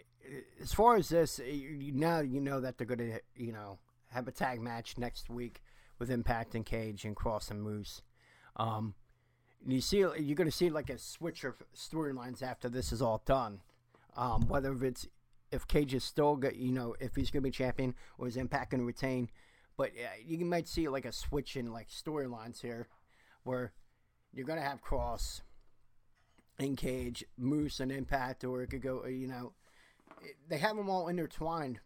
Speaker 1: as far as this, now you know that they're going to, you know, have a tag match next week with Impact and Cage and Kross and Moose. Um, you see, you're going to see like a switch of storylines after this is all done. Um, whether it's if Cage is still, go, you know, if he's going to be champion or is Impact going to retain. But you might see like a switch in like storylines here, where you're going to have Kross and Cage, Moose and Impact, or it could go, you know, they have them all intertwined,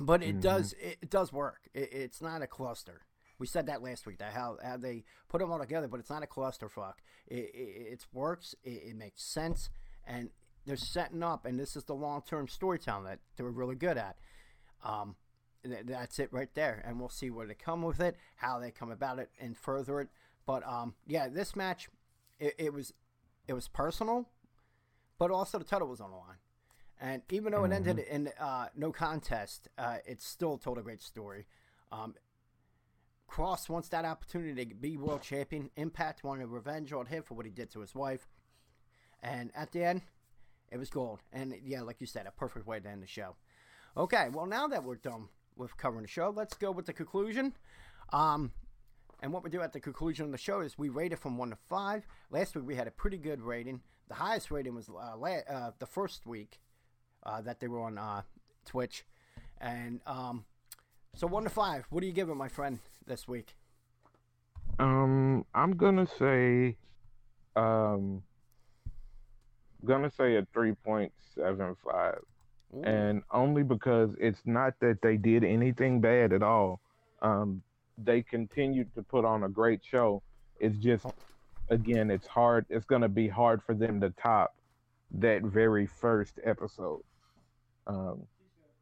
Speaker 1: but it mm-hmm. does it, it, does work. It, it's not a cluster. We said that last week. That how, how they put them all together, but it's not a clusterfuck. It it, it works. It, it makes sense, and they're setting up. And this is the long term storytelling that they're really good at. Um, that's it right there, and we'll see where they come with it, how they come about it, and further it. But um, yeah, this match, it, it was it was personal, but also the title was on the line. And even though it ended
Speaker 2: Mm-hmm.
Speaker 1: in uh, no contest, uh, it still told a great story. Um, Kross wants that opportunity to be world champion. Impact wanted revenge on him for what he did to his wife. And at the end, it was gold. And yeah, like you said, a perfect way to end the show. Okay, well, now that we're done with covering the show, let's go with the conclusion. Um, and what we do at the conclusion of the show is we rate it from one to five. Last week we had a pretty good rating. The highest rating was uh, la- uh, the first week uh, that they were on uh, Twitch, and um, so one to five. What do you give it, my friend, this week?
Speaker 2: Um, I'm gonna say, um, gonna say a three point seven five, and only because it's not that they did anything bad at all. Um, they continued to put on a great show. It's just, again, it's hard. It's gonna be hard for them to top that very first episode. Um,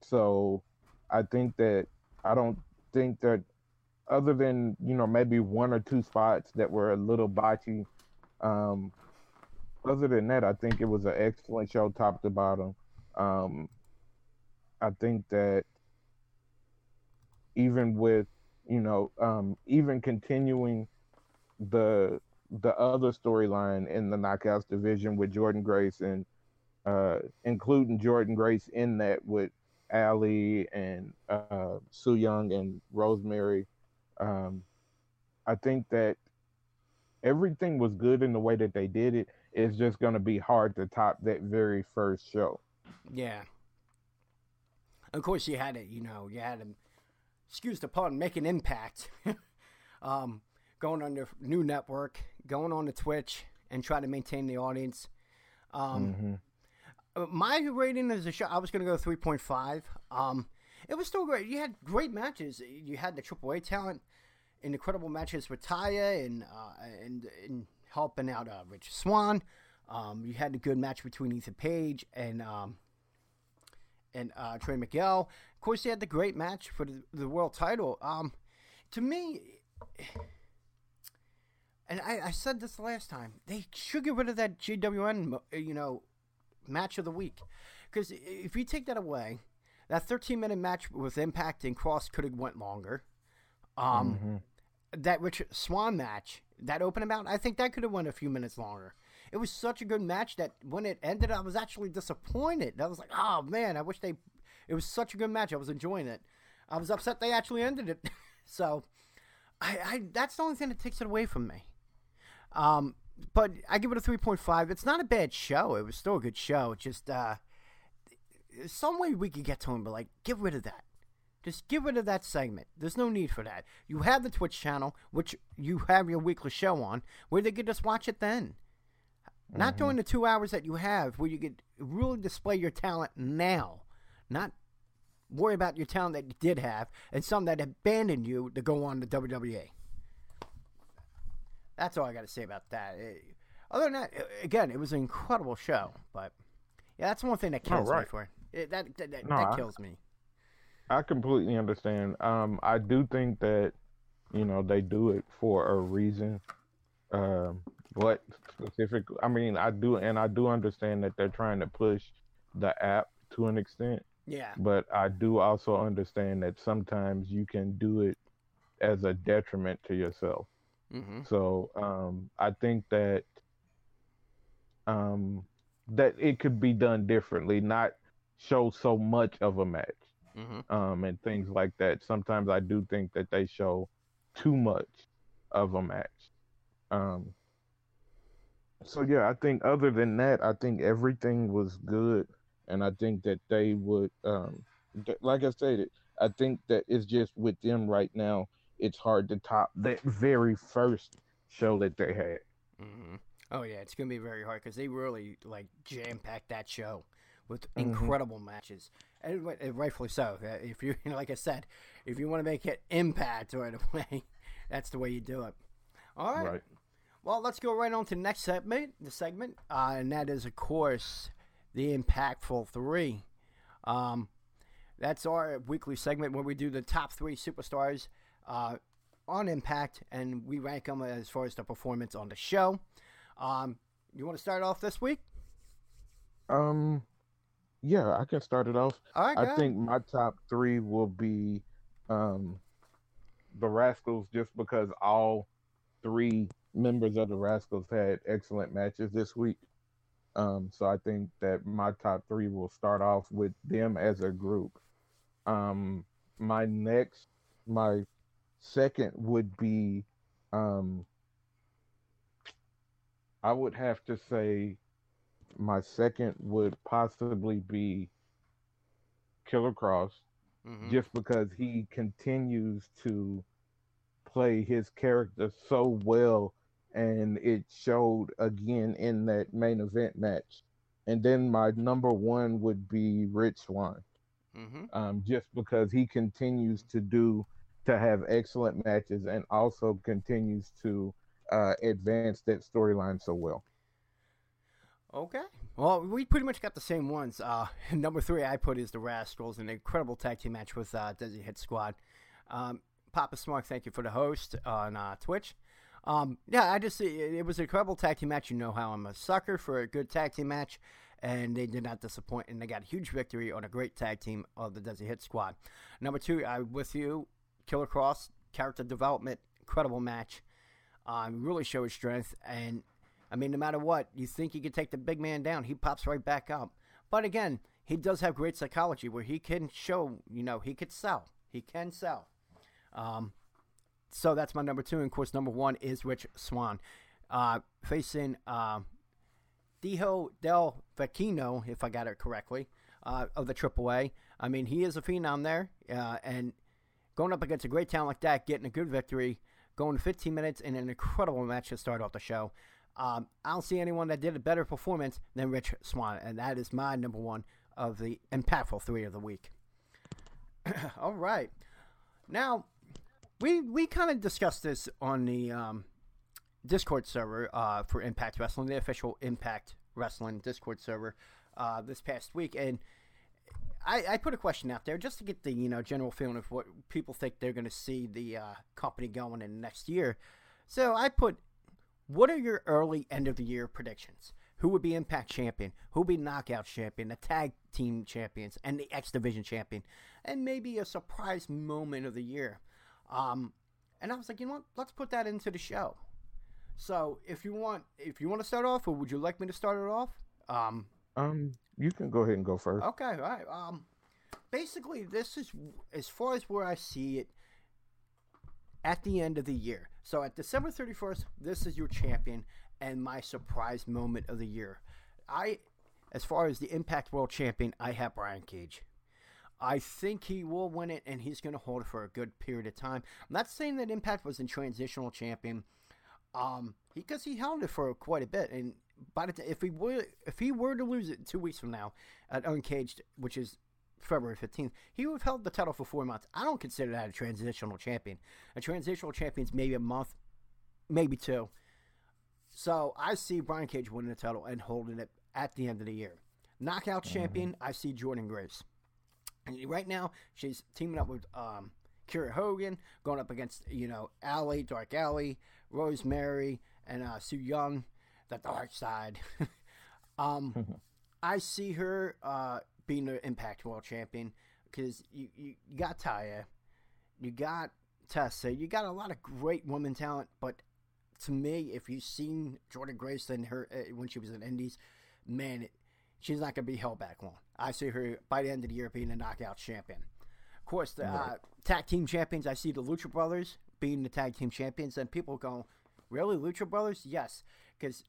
Speaker 2: so I think that I don't think that other than you know maybe one or two spots that were a little botchy. Um, other than that, I think it was an excellent show, top to bottom. Um, I think that even with you know um, even continuing the the other storyline in the knockouts division with Jordynne Grace and uh, including Jordynne Grace in that with Allie and uh, Su Yung and Rosemary. Um, I think that everything was good in the way that they did it. It's just going to be hard to top that very first show.
Speaker 1: Yeah. Of course, you had it. You know, you had him. Excuse the pun. Make an impact. *laughs* um, going on the new network, going on to Twitch, and try to maintain the audience. Um,
Speaker 2: Mhm.
Speaker 1: uh, my rating as a show, I was going to go three point five. Um, it was still great. You had great matches. You had the AAA talent, and incredible matches with Taya and uh, and and helping out uh, Rich Swann. Um, you had a good match between Ethan Page and um, and uh, Trey Miguel. Of course, you had the great match for the, the world title. Um, to me, and I, I said this last time, they should get rid of that GWN, you know, match of the week. Because if you take that away, that 13 minute match with Impact and Kross could have went longer. Um,
Speaker 2: Mhm.
Speaker 1: That Richard Swann match, that open bout, I think that could have went a few minutes longer. It was such a good match that when it ended, I was actually disappointed. I was like, oh man, I wish they. It was such a good match. I was enjoying it. I was upset they actually ended it. *laughs* so, I, I that's the only thing that takes it away from me. Um, but I give it a three point five. It's not a bad show. It was still a good show. Just uh, some way we could get to him, but like, get rid of that. Just get rid of that segment. There's no need for that. You have the Twitch channel, which you have your weekly show on, where they could just watch it then. Not during the two hours that you have, where you could really display your talent now, not worry about your talent that you did have and some that abandoned you to go on to WWE. That's all I got to say about that. Eh, Other than that, eh, again, it was an incredible show. But yeah, that's one thing that
Speaker 2: Oh,
Speaker 1: kills me for it. That that, that,
Speaker 2: No,
Speaker 1: that
Speaker 2: I-
Speaker 1: kills me.
Speaker 2: I completely understand. Um, I do think that you know they do it for a reason. Um, what specifically? I mean, I do, and I do understand that they're trying to push the app to an extent.
Speaker 1: Yeah.
Speaker 2: but I do also understand that sometimes you can do it as a detriment to yourself.
Speaker 1: hmm
Speaker 2: So um, I think that um, that it could be done differently, not show so much of a match
Speaker 1: hmm
Speaker 2: um, and things like that. Sometimes I do think that they show too much of a match. Um, so yeah, I think other than that, I think everything was good, and I think that they would, um, th- like I stated, I think that it's just with them right now. It's hard to top that very first show that they had.
Speaker 1: hmm Oh yeah, it's gonna be very hard because they really like jam packed that show with
Speaker 2: Mhm.
Speaker 1: incredible matches, and, and rightfully so. Uh, If you, you *laughs* know, like I said, if you want to make it impact right away, *laughs* That's the way you do it. All right.
Speaker 2: Right.
Speaker 1: Well, let's go right on to the next segment. The segment, uh, and that is, of course, the impactful three. Um, that's our weekly segment where we do the top three superstars uh, on Impact, and we rank them as far as the performance on the show. Um, you want to start off this week?
Speaker 2: Um, yeah, I can start it off.
Speaker 1: All right,
Speaker 2: I think my top three will be um, the Rascals, just because all three members of the Rascals had excellent matches this week. Um, so I think that my top three will start off with them as a group. Um, my next, my second would be, um, I would have to say, my second would possibly be Killer Kross
Speaker 1: Mhm.
Speaker 2: just because he continues to play his character so well and it showed again in that main event match and then my number one would be Rich Swann
Speaker 1: Mhm.
Speaker 2: um, just because he continues to do to have excellent matches and also continues to uh, advance that storyline so well
Speaker 1: Okay. Well, we pretty much got the same ones. Uh, *laughs* number three, I put is the Rascals, an incredible tag team match with uh, Desi Hit Squad. Um, Papa Smart, thank you for the host on uh, Twitch. Um, yeah, I just it, it was an incredible tag team match. You know how I'm a sucker for a good tag team match, and they did not disappoint, and they got a huge victory on a great tag team of the Desi Hit Squad. Number two, I with you, Killer Kross character development, incredible match. Um, really showed his strength, and I mean, no matter what, you think you could take the big man down, he pops right back up. But again, he does have great psychology where he can show, you know, he could sell. He can sell. Um, so that's my number two. And of course, number one is Rich Swann. Uh, facing uh, Dijo Del Vecchino, if I got it correctly, uh, of the AAA. I mean, he is a phenom there. Uh, and going up against a great talent like that, getting a good victory, going 15 minutes in an incredible match to start off the show. Um, I don't see anyone that did a better performance than Rich Swann, and that is my number one of the impactful three of the week. *clears throat* All right, now we we kind of discussed this on the um, Discord server uh, for Impact Wrestling, the official Impact Wrestling Discord server uh, this past week, and I, I put a question out there just to get the you know general feeling of what people think they're going to see the uh, company going in next year. So I put, what are your early end of the year predictions? Who would be Impact champion? Who would be Knockout champion? The tag team champions and the X Division champion, and maybe a surprise moment of the year. Um, and I was like, you know what? Let's put that into the show. So if you want, if you want to start off, or would you like me to start it off? Um,
Speaker 2: um, you can go ahead and go first
Speaker 1: Okay, all right. Um, basically, this is as far as where I see it at the end of the year. So at December thirty first, this is your champion and my surprise moment of the year. I, as far as the Impact World Champion, I have Brian Cage. I think he will win it, and he's going to hold it for a good period of time. I'm not saying that Impact was a transitional champion, um, because he held it for quite a bit. And by the t- if he were if he were to lose it two weeks from now at Uncaged, which is February fifteenth, he would have held the title for four months. I don't consider that a transitional champion. A transitional champion's maybe a month, maybe two. So I see Brian Cage winning the title and holding it at the end of the year. Knockout champion, I see Jordynne Grace. And right now, she's teaming up with um, Kiera Hogan, going up against, you know, Allie, Dark Allie, Rosemary, and uh, Su Yung, the dark side. *laughs* um, I see her uh, being the Impact World Champion because you, you, got Taya, you got Tessa, you got a lot of great woman talent, but to me, if you've seen Jordynne Grace and her uh, when she was in Indies, man, she's not to be held back long. I see her by the end of the year being a knockout champion. Of course, the uh, tag team champions, I see the Lucha Brothers being the tag team champions, and people go, "Really, Lucha Brothers?" Yes, because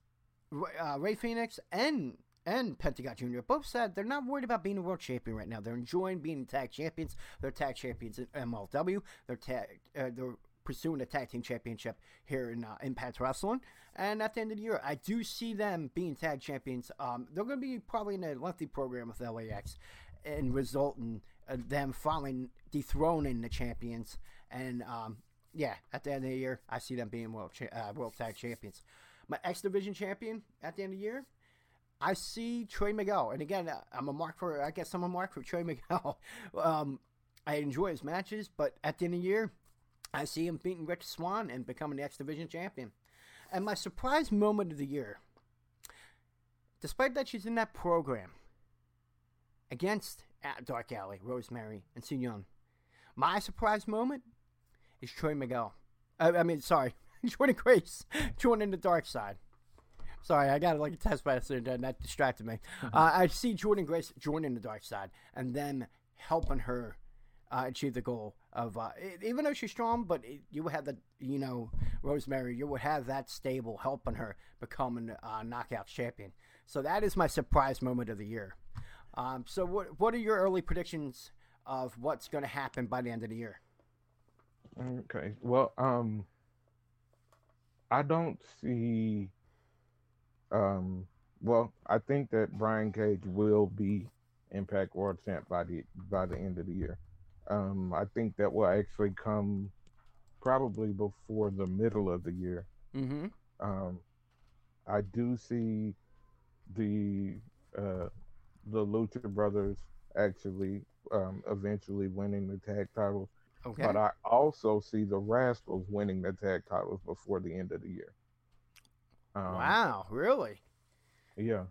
Speaker 1: uh, Rey Fénix and and Pentagon Jr. both said they're not worried about being a world champion right now. They're enjoying being tag champions. They're tag champions in MLW. They're tag. Uh, they're pursuing a tag team championship here in uh, Impact Wrestling. And at the end of the year, I do see them being tag champions. Um, they're going to be probably in a lengthy program with LAX and result in uh, them finally dethroning the champions and um, yeah, at the end of the year, I see them being world cha- uh, world tag champions. My X Division champion at the end of the year, I see Trey Miguel. And again, uh, I'm a mark for, I guess I'm a mark for Trey Miguel. *laughs* um, I enjoy his matches, but at the end of the year, I see him beating Rich Swann and becoming the X Division champion. And my surprise moment of the year, despite that she's in that program against Dark Allie, Rosemary, and Su Yung, my surprise moment is Trey Miguel. I, I mean, sorry, *laughs* Jordynne Grace *laughs* joining the dark side. Sorry, I got like a test message and that distracted me. Mm-hmm. Uh, I see Jordynne Grace joining the dark side and then helping her uh, achieve the goal of uh, even though she's strong, but it, you would have the you know Rosemary, you would have that stable helping her become a uh, knockout champion. So that is my surprise moment of the year. Um, so what what are your early predictions of what's going to happen by the end of the year?
Speaker 2: Okay. Well, um, I don't see. Um, well, I think that Brian Cage will be Impact World Champ by the by the end of the year. Um, I think that will actually come probably before the middle of the year.
Speaker 1: Mm-hmm.
Speaker 2: Um, I do see the uh, the Lucha Brothers actually um, eventually winning the tag titles.
Speaker 1: Okay.
Speaker 2: But I also see the Rascals winning the tag titles before the end of the year.
Speaker 1: Um, wow, really?
Speaker 2: Yeah.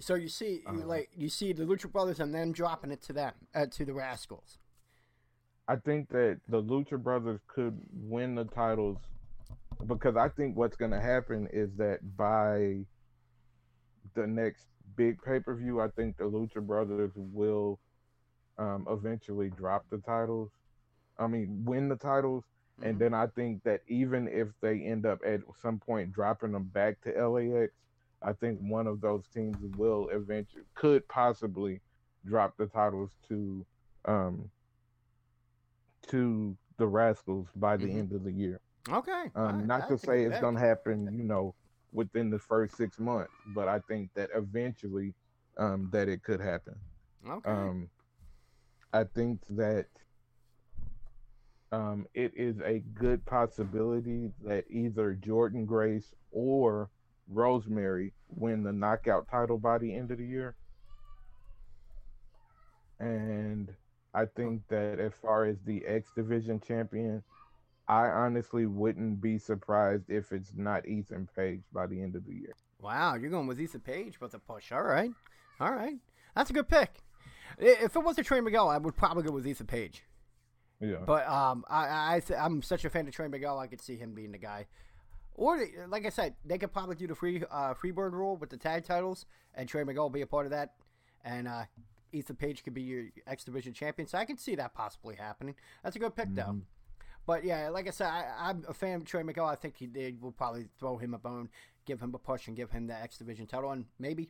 Speaker 1: So you see, you, uh, like you see the Lucha Brothers and then dropping it to them, uh, to the Rascals.
Speaker 2: I think that the Lucha Brothers could win the titles because I think what's going to happen is that by the next big pay per view, I think the Lucha Brothers will um, eventually drop the titles I mean, win the titles. Mm-hmm. And then I think that even if they end up at some point dropping them back to LAX, I think one of those teams will eventually could possibly drop the titles to um to the Rascals by the mm-hmm. end of the year.
Speaker 1: Okay.
Speaker 2: Um, not to say it's going to happen, you know, within the first six months, but I think that eventually um, that it could happen.
Speaker 1: Okay.
Speaker 2: Um, I think that um, it is a good possibility that either Jordynne Grace or Rosemary win the knockout title by the end of the year. And I think that as far as the X Division champion, I honestly wouldn't be surprised if it's not Ethan Page by the end of the year.
Speaker 1: Wow, you're going with Ethan Page with a push. All right. All right. That's a good pick. If it was a Trey Miguel, I would probably go with Ethan Page.
Speaker 2: Yeah.
Speaker 1: But um, I I I'm such a fan of Trey Miguel. I could see him being the guy. Or like I said, they could probably do the free uh, Freebird rule with the tag titles, and Trey Miguel be a part of that, and uh, Ethan Page could be your X Division champion. So I can see that possibly happening. That's a good pick, mm-hmm. though. But yeah, like I said, I, am a fan of Trey Miguel. I think he did. Will probably throw him a bone, give him a push, and give him the X Division title, and maybe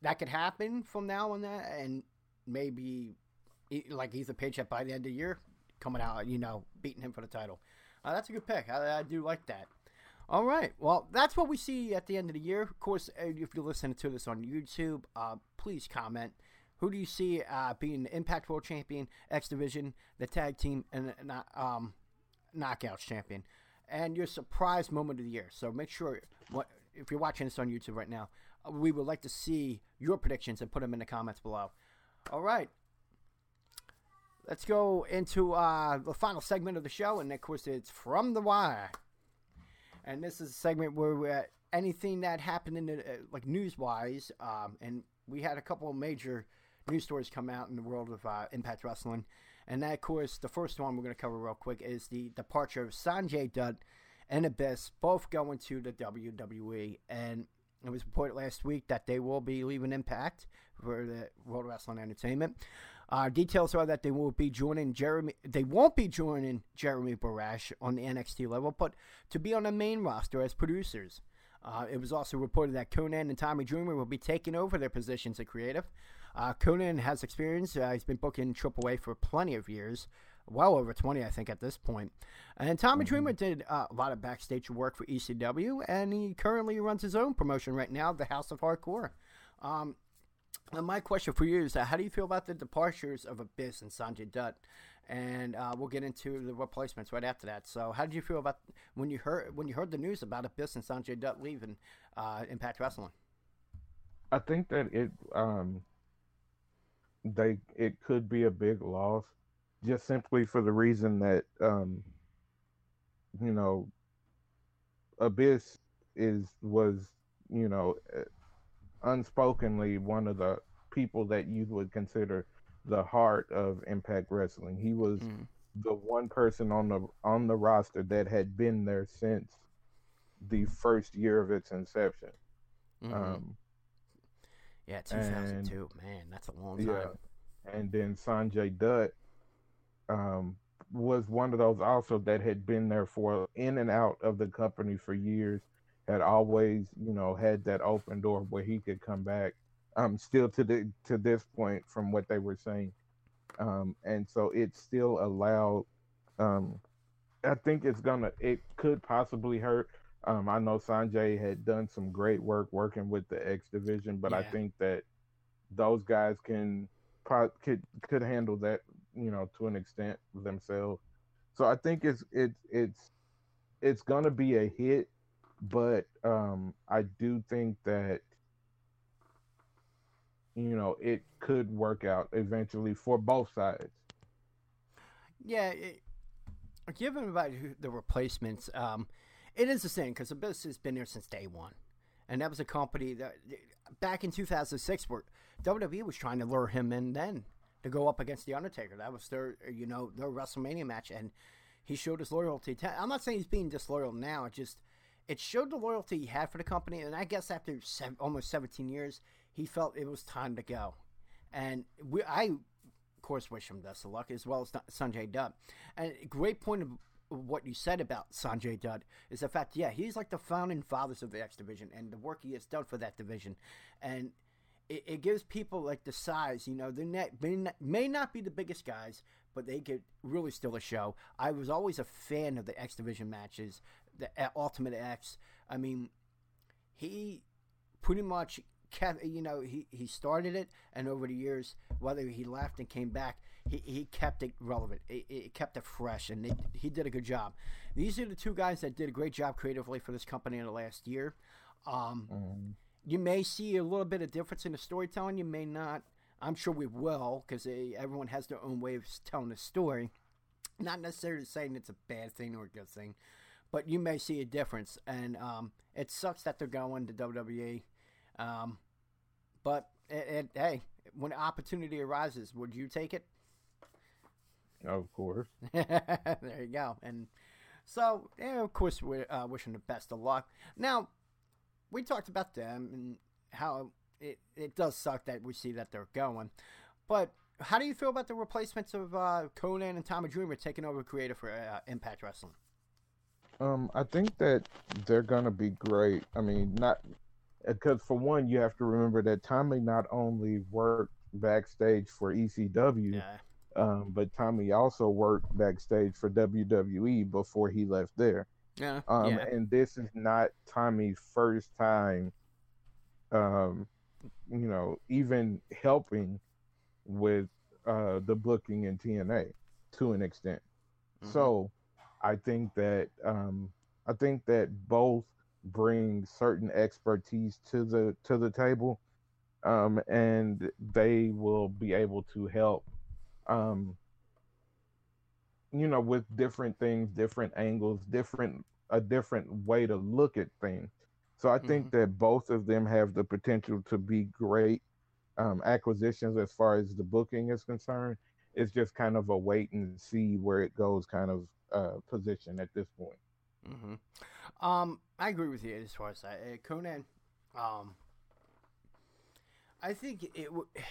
Speaker 1: that could happen from now on. That and maybe like he's a paycheck by the end of the year, coming out, you know, beating him for the title. Uh, that's a good pick. I, I, do like that. All right. Well, that's what we see at the end of the year. Of course, uh, if you're listening to this on YouTube, uh, please comment. Who do you see uh, being the Impact World Champion, X Division, the Tag Team, and um, Knockouts Champion? And your surprise moment of the year. So make sure, if you're watching this on YouTube right now, uh, we would like to see your predictions and put them in the comments below. All right let's go into uh, the final segment of the show, and of course, it's from the wire. And this is a segment where we're anything that happened in the uh, like news wise, um, and we had a couple of major news stories come out in the world of uh, Impact Wrestling. And that, of course, the first one we're going to cover real quick is the departure of Sanjay Dutt and Abyss, both going to the WWE. And it was reported last week that they will be leaving Impact for the World Wrestling Entertainment. Uh, details are that they will be joining Jeremy. They won't be joining Jeremy Borash on the NXT level, but to be on the main roster as producers. Uh, it was also reported that Konnan and Tommy Dreamer will be taking over their positions at creative. Uh, Konnan has experience. Uh, he's been booking AAA for plenty of years, well over 20, I think, at this point. And Tommy mm-hmm. Dreamer did uh, a lot of backstage work for ECW, and he currently runs his own promotion right now, the House of Hardcore. Um, now, my question for you is: uh, How do you feel about the departures of Abyss and Sanjay Dutt? and uh, we'll get into the replacements right after that. So, how did you feel about when you heard when you heard the news about Abyss and Sanjay Dutt leaving uh, Impact Wrestling?
Speaker 2: I think that it um, they it could be a big loss, just simply for the reason that um, you know, Abyss is was you know unspokenly one of the people that you would consider the heart of Impact Wrestling. He was mm. the one person on the on the roster that had been there since the first year of its inception. Mm-hmm. Um,
Speaker 1: yeah, 2002. And, man, that's a long time. Yeah.
Speaker 2: And then Sanjay Dutt um, was one of those also that had been there for in and out of the company for years, had always, you know, had that open door where he could come back. Um, still to the to this point, from what they were saying, um, and so it still allowed. Um, I think it's gonna. It could possibly hurt. Um, I know Sanjay had done some great work working with the X division, but yeah. I think that those guys can could could handle that you know, to an extent themselves. So I think it's it's it's it's gonna be a hit, but um, I do think that you know it could work out eventually for both sides.
Speaker 1: Yeah, it, given about the replacements, um, it is the same because Abyss has been there since day one, and that was a company that back in 2006 where WWE was trying to lure him in then to go up against the Undertaker. That was their, you know, their WrestleMania match, and he showed his loyalty. I'm not saying he's being disloyal now. It just it showed the loyalty he had for the company, and I guess after seven, almost 17 years, he felt it was time to go. And we, I, of course, wish him best of luck as well as Sanjay Dutt. And great point of what you said about Sanjay Dutt is the fact, yeah, he's like the founding fathers of the X division and the work he has done for that division, and it, it gives people like the size, you know, they may not, may not be the biggest guys, but they get really still a show. I was always a fan of the X Division matches, the uh, Ultimate X. I mean, he pretty much kept, you know, he, he started it, and over the years, whether he left and came back, he, he kept it relevant. It, it kept it fresh, and it, he did a good job. These are the two guys that did a great job creatively for this company in the last year. Um, mm you may see a little bit of difference in the storytelling. You may not. I'm sure we will because everyone has their own way of telling a story. Not necessarily saying it's a bad thing or a good thing, but you may see a difference. And um, it sucks that they're going to WWE. Um, but it, it, hey, when opportunity arises, would you take it?
Speaker 2: Of course. *laughs*
Speaker 1: there you go. And so, yeah, of course, we're uh, wishing the best of luck. Now, we talked about them and how it, it does suck that we see that they're going. But how do you feel about the replacements of uh, Konnan and Tommy Dreamer taking over creative for uh, Impact Wrestling?
Speaker 2: Um, I think that they're gonna be great. I mean, not because for one, you have to remember that Tommy not only worked backstage for ECW, yeah. um, but Tommy also worked backstage for WWE before he left there.
Speaker 1: Yeah.
Speaker 2: Um,
Speaker 1: yeah.
Speaker 2: and this is not Tommy's first time, um, you know, even helping with uh, the booking in TNA to an extent. Mm-hmm. So I think that um, I think that both bring certain expertise to the to the table, um, and they will be able to help um, you know, with different things, different angles, different a different way to look at things. So I think mm-hmm. that both of them have the potential to be great um, acquisitions as far as the booking is concerned. It's just kind of a wait and see where it goes kind of uh, position at this point.
Speaker 1: Mm-hmm. Um, I agree with you as far as that. Uh, Konnan, um, I think it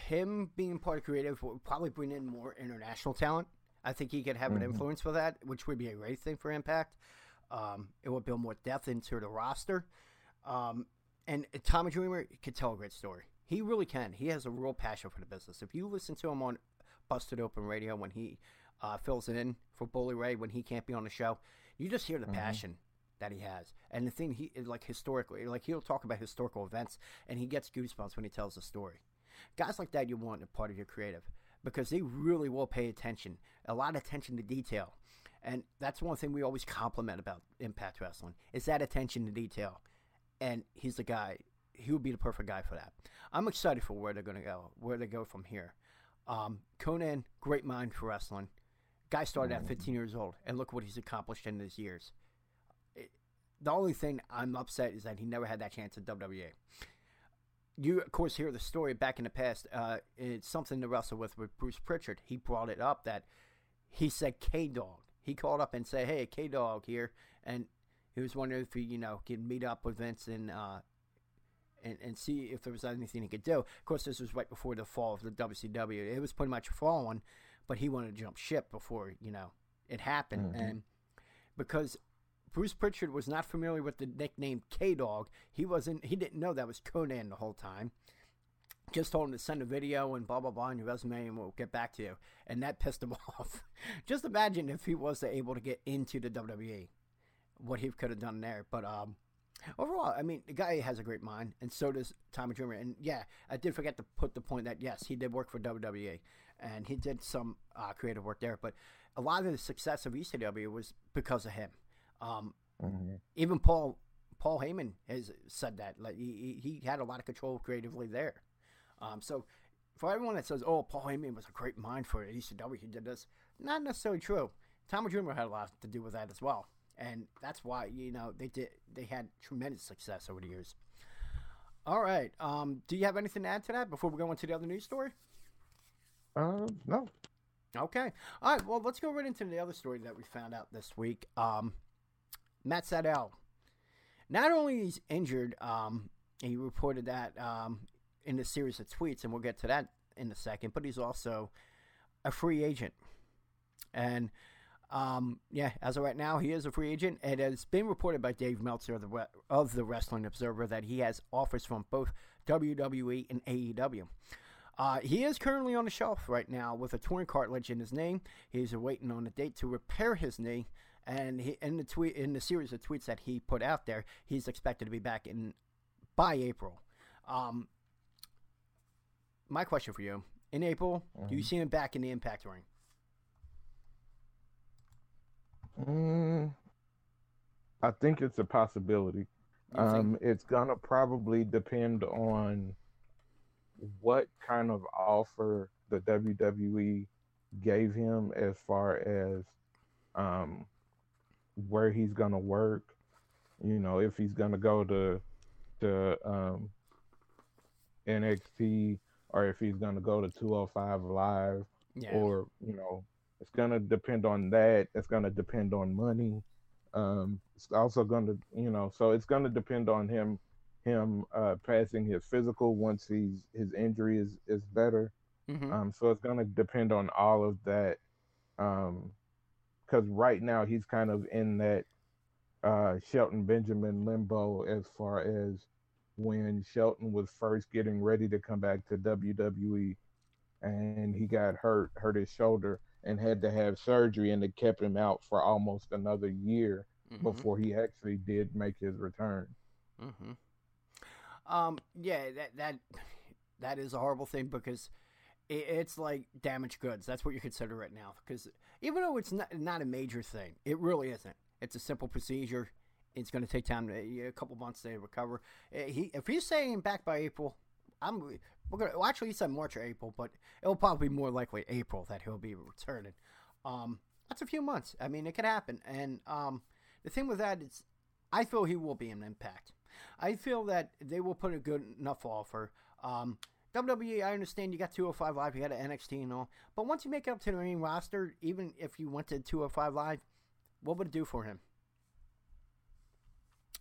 Speaker 1: him being part of creative would probably bring in more international talent. I think he could have mm-hmm. an influence for that, which would be a great thing for Impact. Um, it would build more depth into the roster. Um, and Tommy Dreamer could tell a great story. He really can. He has a real passion for the business. If you listen to him on Busted Open Radio when he uh, fills it in for Bully Ray when he can't be on the show, you just hear the mm-hmm. passion that he has. And the thing he like historically, like he'll talk about historical events, and he gets goosebumps when he tells a story. Guys like that, you want a part of your creative. because they really will pay attention, a lot of attention to detail. And that's one thing we always compliment about Impact Wrestling is that attention to detail. And he's the guy. He would be the perfect guy for that. I'm excited for where they're going to go, where they go from here. Um, Konnan, great mind for wrestling. Guy started at 15 years old, and look what he's accomplished in his years. It, the only thing I'm upset is that he never had that chance at WWE. You, of course, hear the story back in the past. Uh, it's something to wrestle with with Bruce Pritchard. He brought it up that he said K Dog. He called up and said, "Hey, K Dog here," and he was wondering if he, you know, could meet up with Vince and uh, and, and see if there was anything he could do. Of course, this was right before the fall of the WCW. It was pretty much falling, but he wanted to jump ship before you know it happened.
Speaker 2: Mhm.
Speaker 1: And because Bruce Pritchard was not familiar with the nickname K Dog, he wasn't. He didn't know that was Konnan the whole time. Just told him to send a video and blah blah blah on your resume, and we'll get back to you. And that pissed him *laughs* off. Just imagine if he was able to get into the WWE, what he could have done there. But um, overall, I mean, the guy has a great mind, and so does Tommy Dreamer. And yeah, I did forget to put the point that yes, he did work for WWE, and he did some uh, creative work there. But a lot of the success of ECW was because of him. Um,
Speaker 2: Mhm.
Speaker 1: even Paul Paul Heyman has said that like he, he he had a lot of control creatively there. Um, so for everyone that says, "Oh, Paul Heyman was a great mind for ECW, he did this," not necessarily true. Tommy Dreamer had a lot to do with that as well, and that's why you know they did they had tremendous success over the years. All right, um, do you have anything to add to that before we go into the other news story?
Speaker 2: Uh, no.
Speaker 1: Okay. All right. Well, let's go right into the other story that we found out this week. Um, Matt Sydal. Not only he's injured, um, he reported that um, in a series of tweets, and we'll get to that in a second. But he's also a free agent, and um, yeah, as of right now, he is a free agent. It has been reported by Dave Meltzer of the of the Wrestling Observer that he has offers from both WWE and AEW. Uh, he is currently on the shelf right now with a torn cartilage in his knee. He's waiting on a date to repair his knee, and he, in the tweet in the series of tweets that he put out there, he's expected to be back in by April. Um, my question for you: In April, do you see him back in the Impact ring?
Speaker 2: Mm, I think it's a possibility. Um, it's gonna probably depend on what kind of offer the WWE gave him as far as um, where he's gonna work. You know, if he's gonna go to to um, NXT or if he's gonna go to 205 Live
Speaker 1: yeah,
Speaker 2: or you know it's gonna depend on that it's gonna depend on money um it's also gonna you know so it's gonna depend on him him uh passing his physical once he's his injury is is better
Speaker 1: Mhm.
Speaker 2: um so it's gonna depend on all of that um because right now he's kind of in that uh shelton benjamin limbo as far as when shelton was first getting ready to come back to wwe and he got hurt, hurt his shoulder, and had to have surgery, and it kept him out for almost another year
Speaker 1: Mhm.
Speaker 2: before he actually did make his return.
Speaker 1: Mm-hmm. Um, yeah, that that that is a horrible thing because it, it's like damaged goods. That's what you consider right now. Because even though it's not not a major thing, it really isn't. It's a simple procedure. It's going to take time, to, a couple months to recover. Eh, He, if he's saying back by April, I'm we're gonna. Well, actually, he said March or April, but it'll probably be more likely April that he'll be returning. Um, that's a few months. I mean, it could happen. And um, the thing with that is, I feel he will be an impact. I feel that they will put a good enough offer. Um, WWE, I understand you got 205 Live, you got an NXT and all, but once you make it up to the main roster, even if you went to 205 Live, what would it do for him?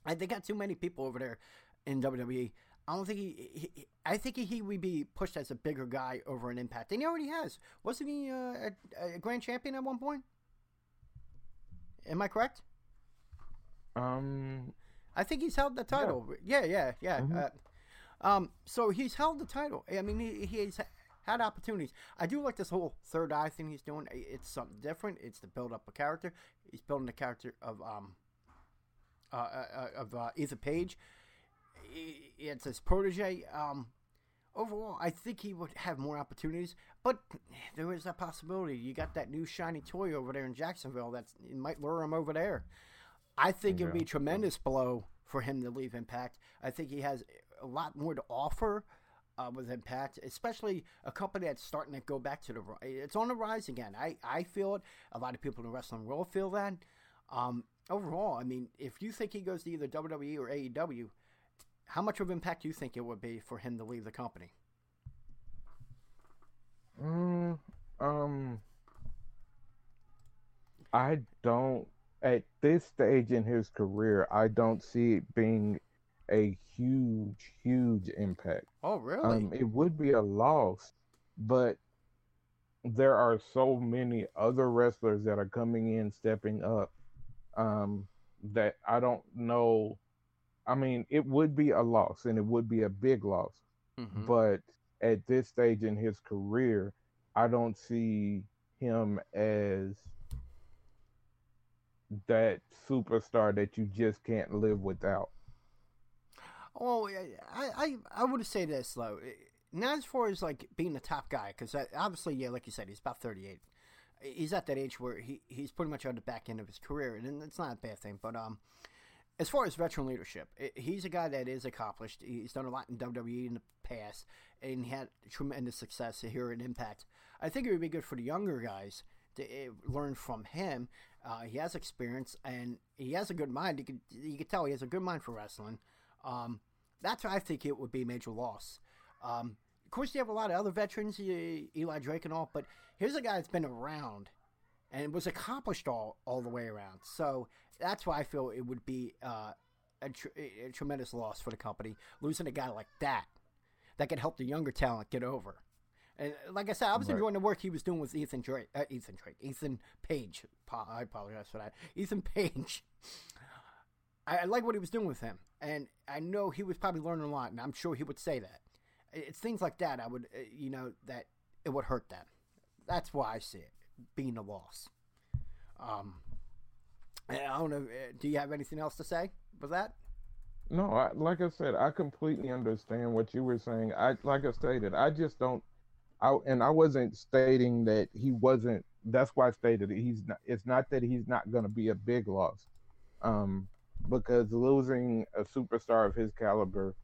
Speaker 1: I, they got too many people over there in WWE. I don't think he, he I think he would be pushed as a bigger guy over an Impact, and he already has. Wasn't he uh, a, a grand champion at one point? Am I correct?
Speaker 2: Um,
Speaker 1: I think he's held the title. Yeah, yeah, yeah.
Speaker 2: Mhm.
Speaker 1: Uh, um, so he's held the title. I mean, he, he's had opportunities. I do like this whole third eye thing he's doing. It's something different. It's to build up a character. He's building the character of um, uh, uh, of uh, Ethan Page. It's his protege. Um, overall, I think he would have more opportunities. But there is that possibility. You got that new shiny toy over there in Jacksonville that might lure him over there. I think it would be a tremendous blow for him to leave Impact. I think he has a lot more to offer uh, with Impact, especially a company that's starting to go back to the. It's on the rise again. I, I feel it. A lot of people in the wrestling world feel that. Um, overall, I mean, if you think he goes to either WWE or AEW, how much of impact do you think it would be for him to leave the company?
Speaker 2: Mm, um, I don't. At this stage in his career, I don't see it being a huge, huge impact.
Speaker 1: Oh, really?
Speaker 2: Um, it would be a loss, but there are so many other wrestlers that are coming in, stepping up, um, that I don't know. I mean, it would be a loss and it would be a big loss,
Speaker 1: Mhm.
Speaker 2: but at this stage in his career, I don't see him as that superstar that you just can't live without.
Speaker 1: Oh, I, I, I would say this though. Not as far as like being the top guy, because obviously, yeah, like you said, he's about thirty-eight. He's at that age where he, he's pretty much on the back end of his career, and it's not a bad thing. But um, as far as veteran leadership, he's a guy that is accomplished. He's done a lot in WWE in the past, and had tremendous success here at Impact. I think it would be good for the younger guys to uh, learn from him. Uh, he has experience, and he has a good mind. You can you can tell he has a good mind for wrestling. Um, that's why I think it would be a major loss. Um, of course, you have a lot of other veterans, Eli Drake and all, but here's a guy that's been around and was accomplished all, all the way around. So that's why I feel it would be uh, a, tr- a tremendous loss for the company losing a guy like that that could help the younger talent get over. And like I said, I was
Speaker 2: Right.
Speaker 1: enjoying the work he was doing with Ethan Drake, uh, Ethan Drake, Ethan Page. Pa- I apologize for that. *laughs* Ethan Page. I, I like what he was doing with him, and I know he was probably learning a lot, and I'm sure he would say that. It's things like that I would, uh, you know, that it would hurt them. That's why I see it being a loss. Um, I don't know. uh, Do you have anything else to say with that?
Speaker 2: No, I, like I said, I completely understand what you were saying. I like I stated, I just don't. I and I wasn't stating that he wasn't. That's why I stated that he's not. It's not that he's not going to be a big loss, um, because losing a superstar of his caliber,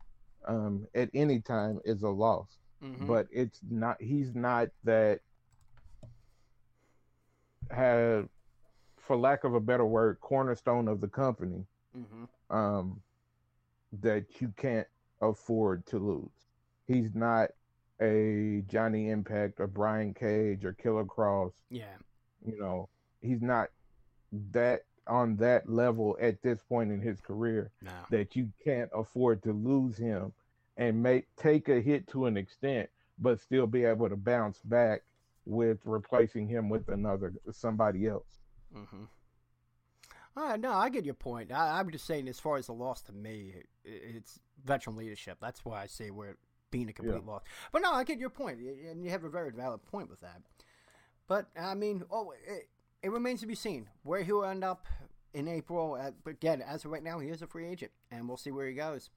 Speaker 2: um, at any time is a loss.
Speaker 1: Mm-hmm.
Speaker 2: But it's not. He's not that. Have, for lack of a better word, cornerstone of the company
Speaker 1: mm-hmm.
Speaker 2: um, that you can't afford to lose. He's not a Johnny Impact or Brian Cage or Killer Kross.
Speaker 1: Yeah.
Speaker 2: You know, he's not that on that level at this point in his career
Speaker 1: No.
Speaker 2: that you can't afford to lose him and make take a hit to an extent, but still be able to bounce back with replacing him with another somebody else.
Speaker 1: Mm-hmm. Uh, no, I get your point. I, I'm just saying, as far as the loss to me, i it's veteran leadership. That's why I say we're being a complete loss. But no, I get your and you have a very valid point with that. But I mean, oh, it, it remains to be seen where he'll end up in April. Uh, but again, as of right now, he is a free agent, and we'll see where he goes.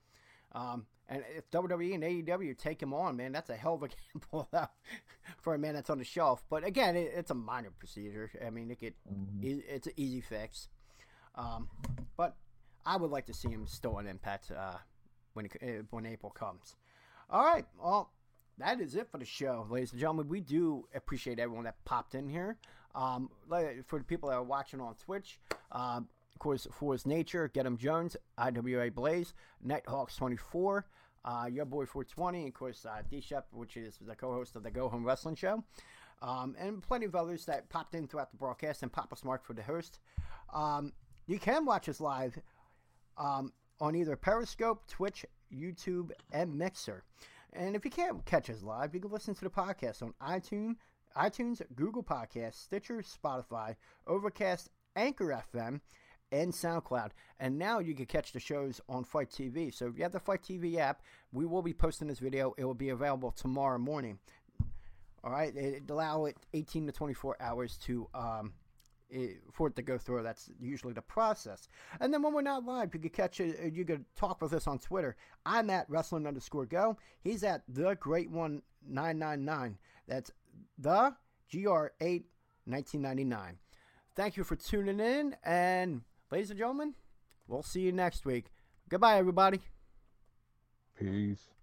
Speaker 1: Um, and if WWE and AEW take him on, man, that's a hell of a *laughs* gamble *laughs* for a man that's on the shelf. But again, it, it's a minor procedure. I mean, it could, e- it's an easy fix. Um, but I would like to see him still on Impact uh, when it, uh, when April comes. All right, well, that is it for the show, ladies and gentlemen. We do appreciate everyone that popped in here. Um, for the people that are watching on Twitch, um, of course, Force Nature, Get 'em Jones, IWA Blaze, Nighthawks 24, uh, Your Boy 420, and of course, uh, D Shep, which is the co host of the Go Home Wrestling Show, um, and plenty of others that popped in throughout the broadcast, and Papa Smart for the host. Um, you can watch us live um, on either Periscope, Twitch, YouTube, and Mixer. And if you can't catch us live, you can listen to the podcast on iTunes, iTunes, Google Podcasts, Stitcher, Spotify, Overcast, Anchor FM, and SoundCloud. And now you can catch the shows on Fight TV. So if you have the Fight TV app, we will be posting this video. It will be available tomorrow morning. All right, it allow it 18 to 24 hours to um, it, for it to go through. That's usually the process. And then when we're not live, you can catch it. Eh, you can talk with us on Twitter. I'm at wrestling underscore go. He's at the great one nine nine nine. That's the gr eight 1999. Thank you for tuning in, and ladies and gentlemen, we'll see you next week. Goodbye, everybody.
Speaker 2: Peace.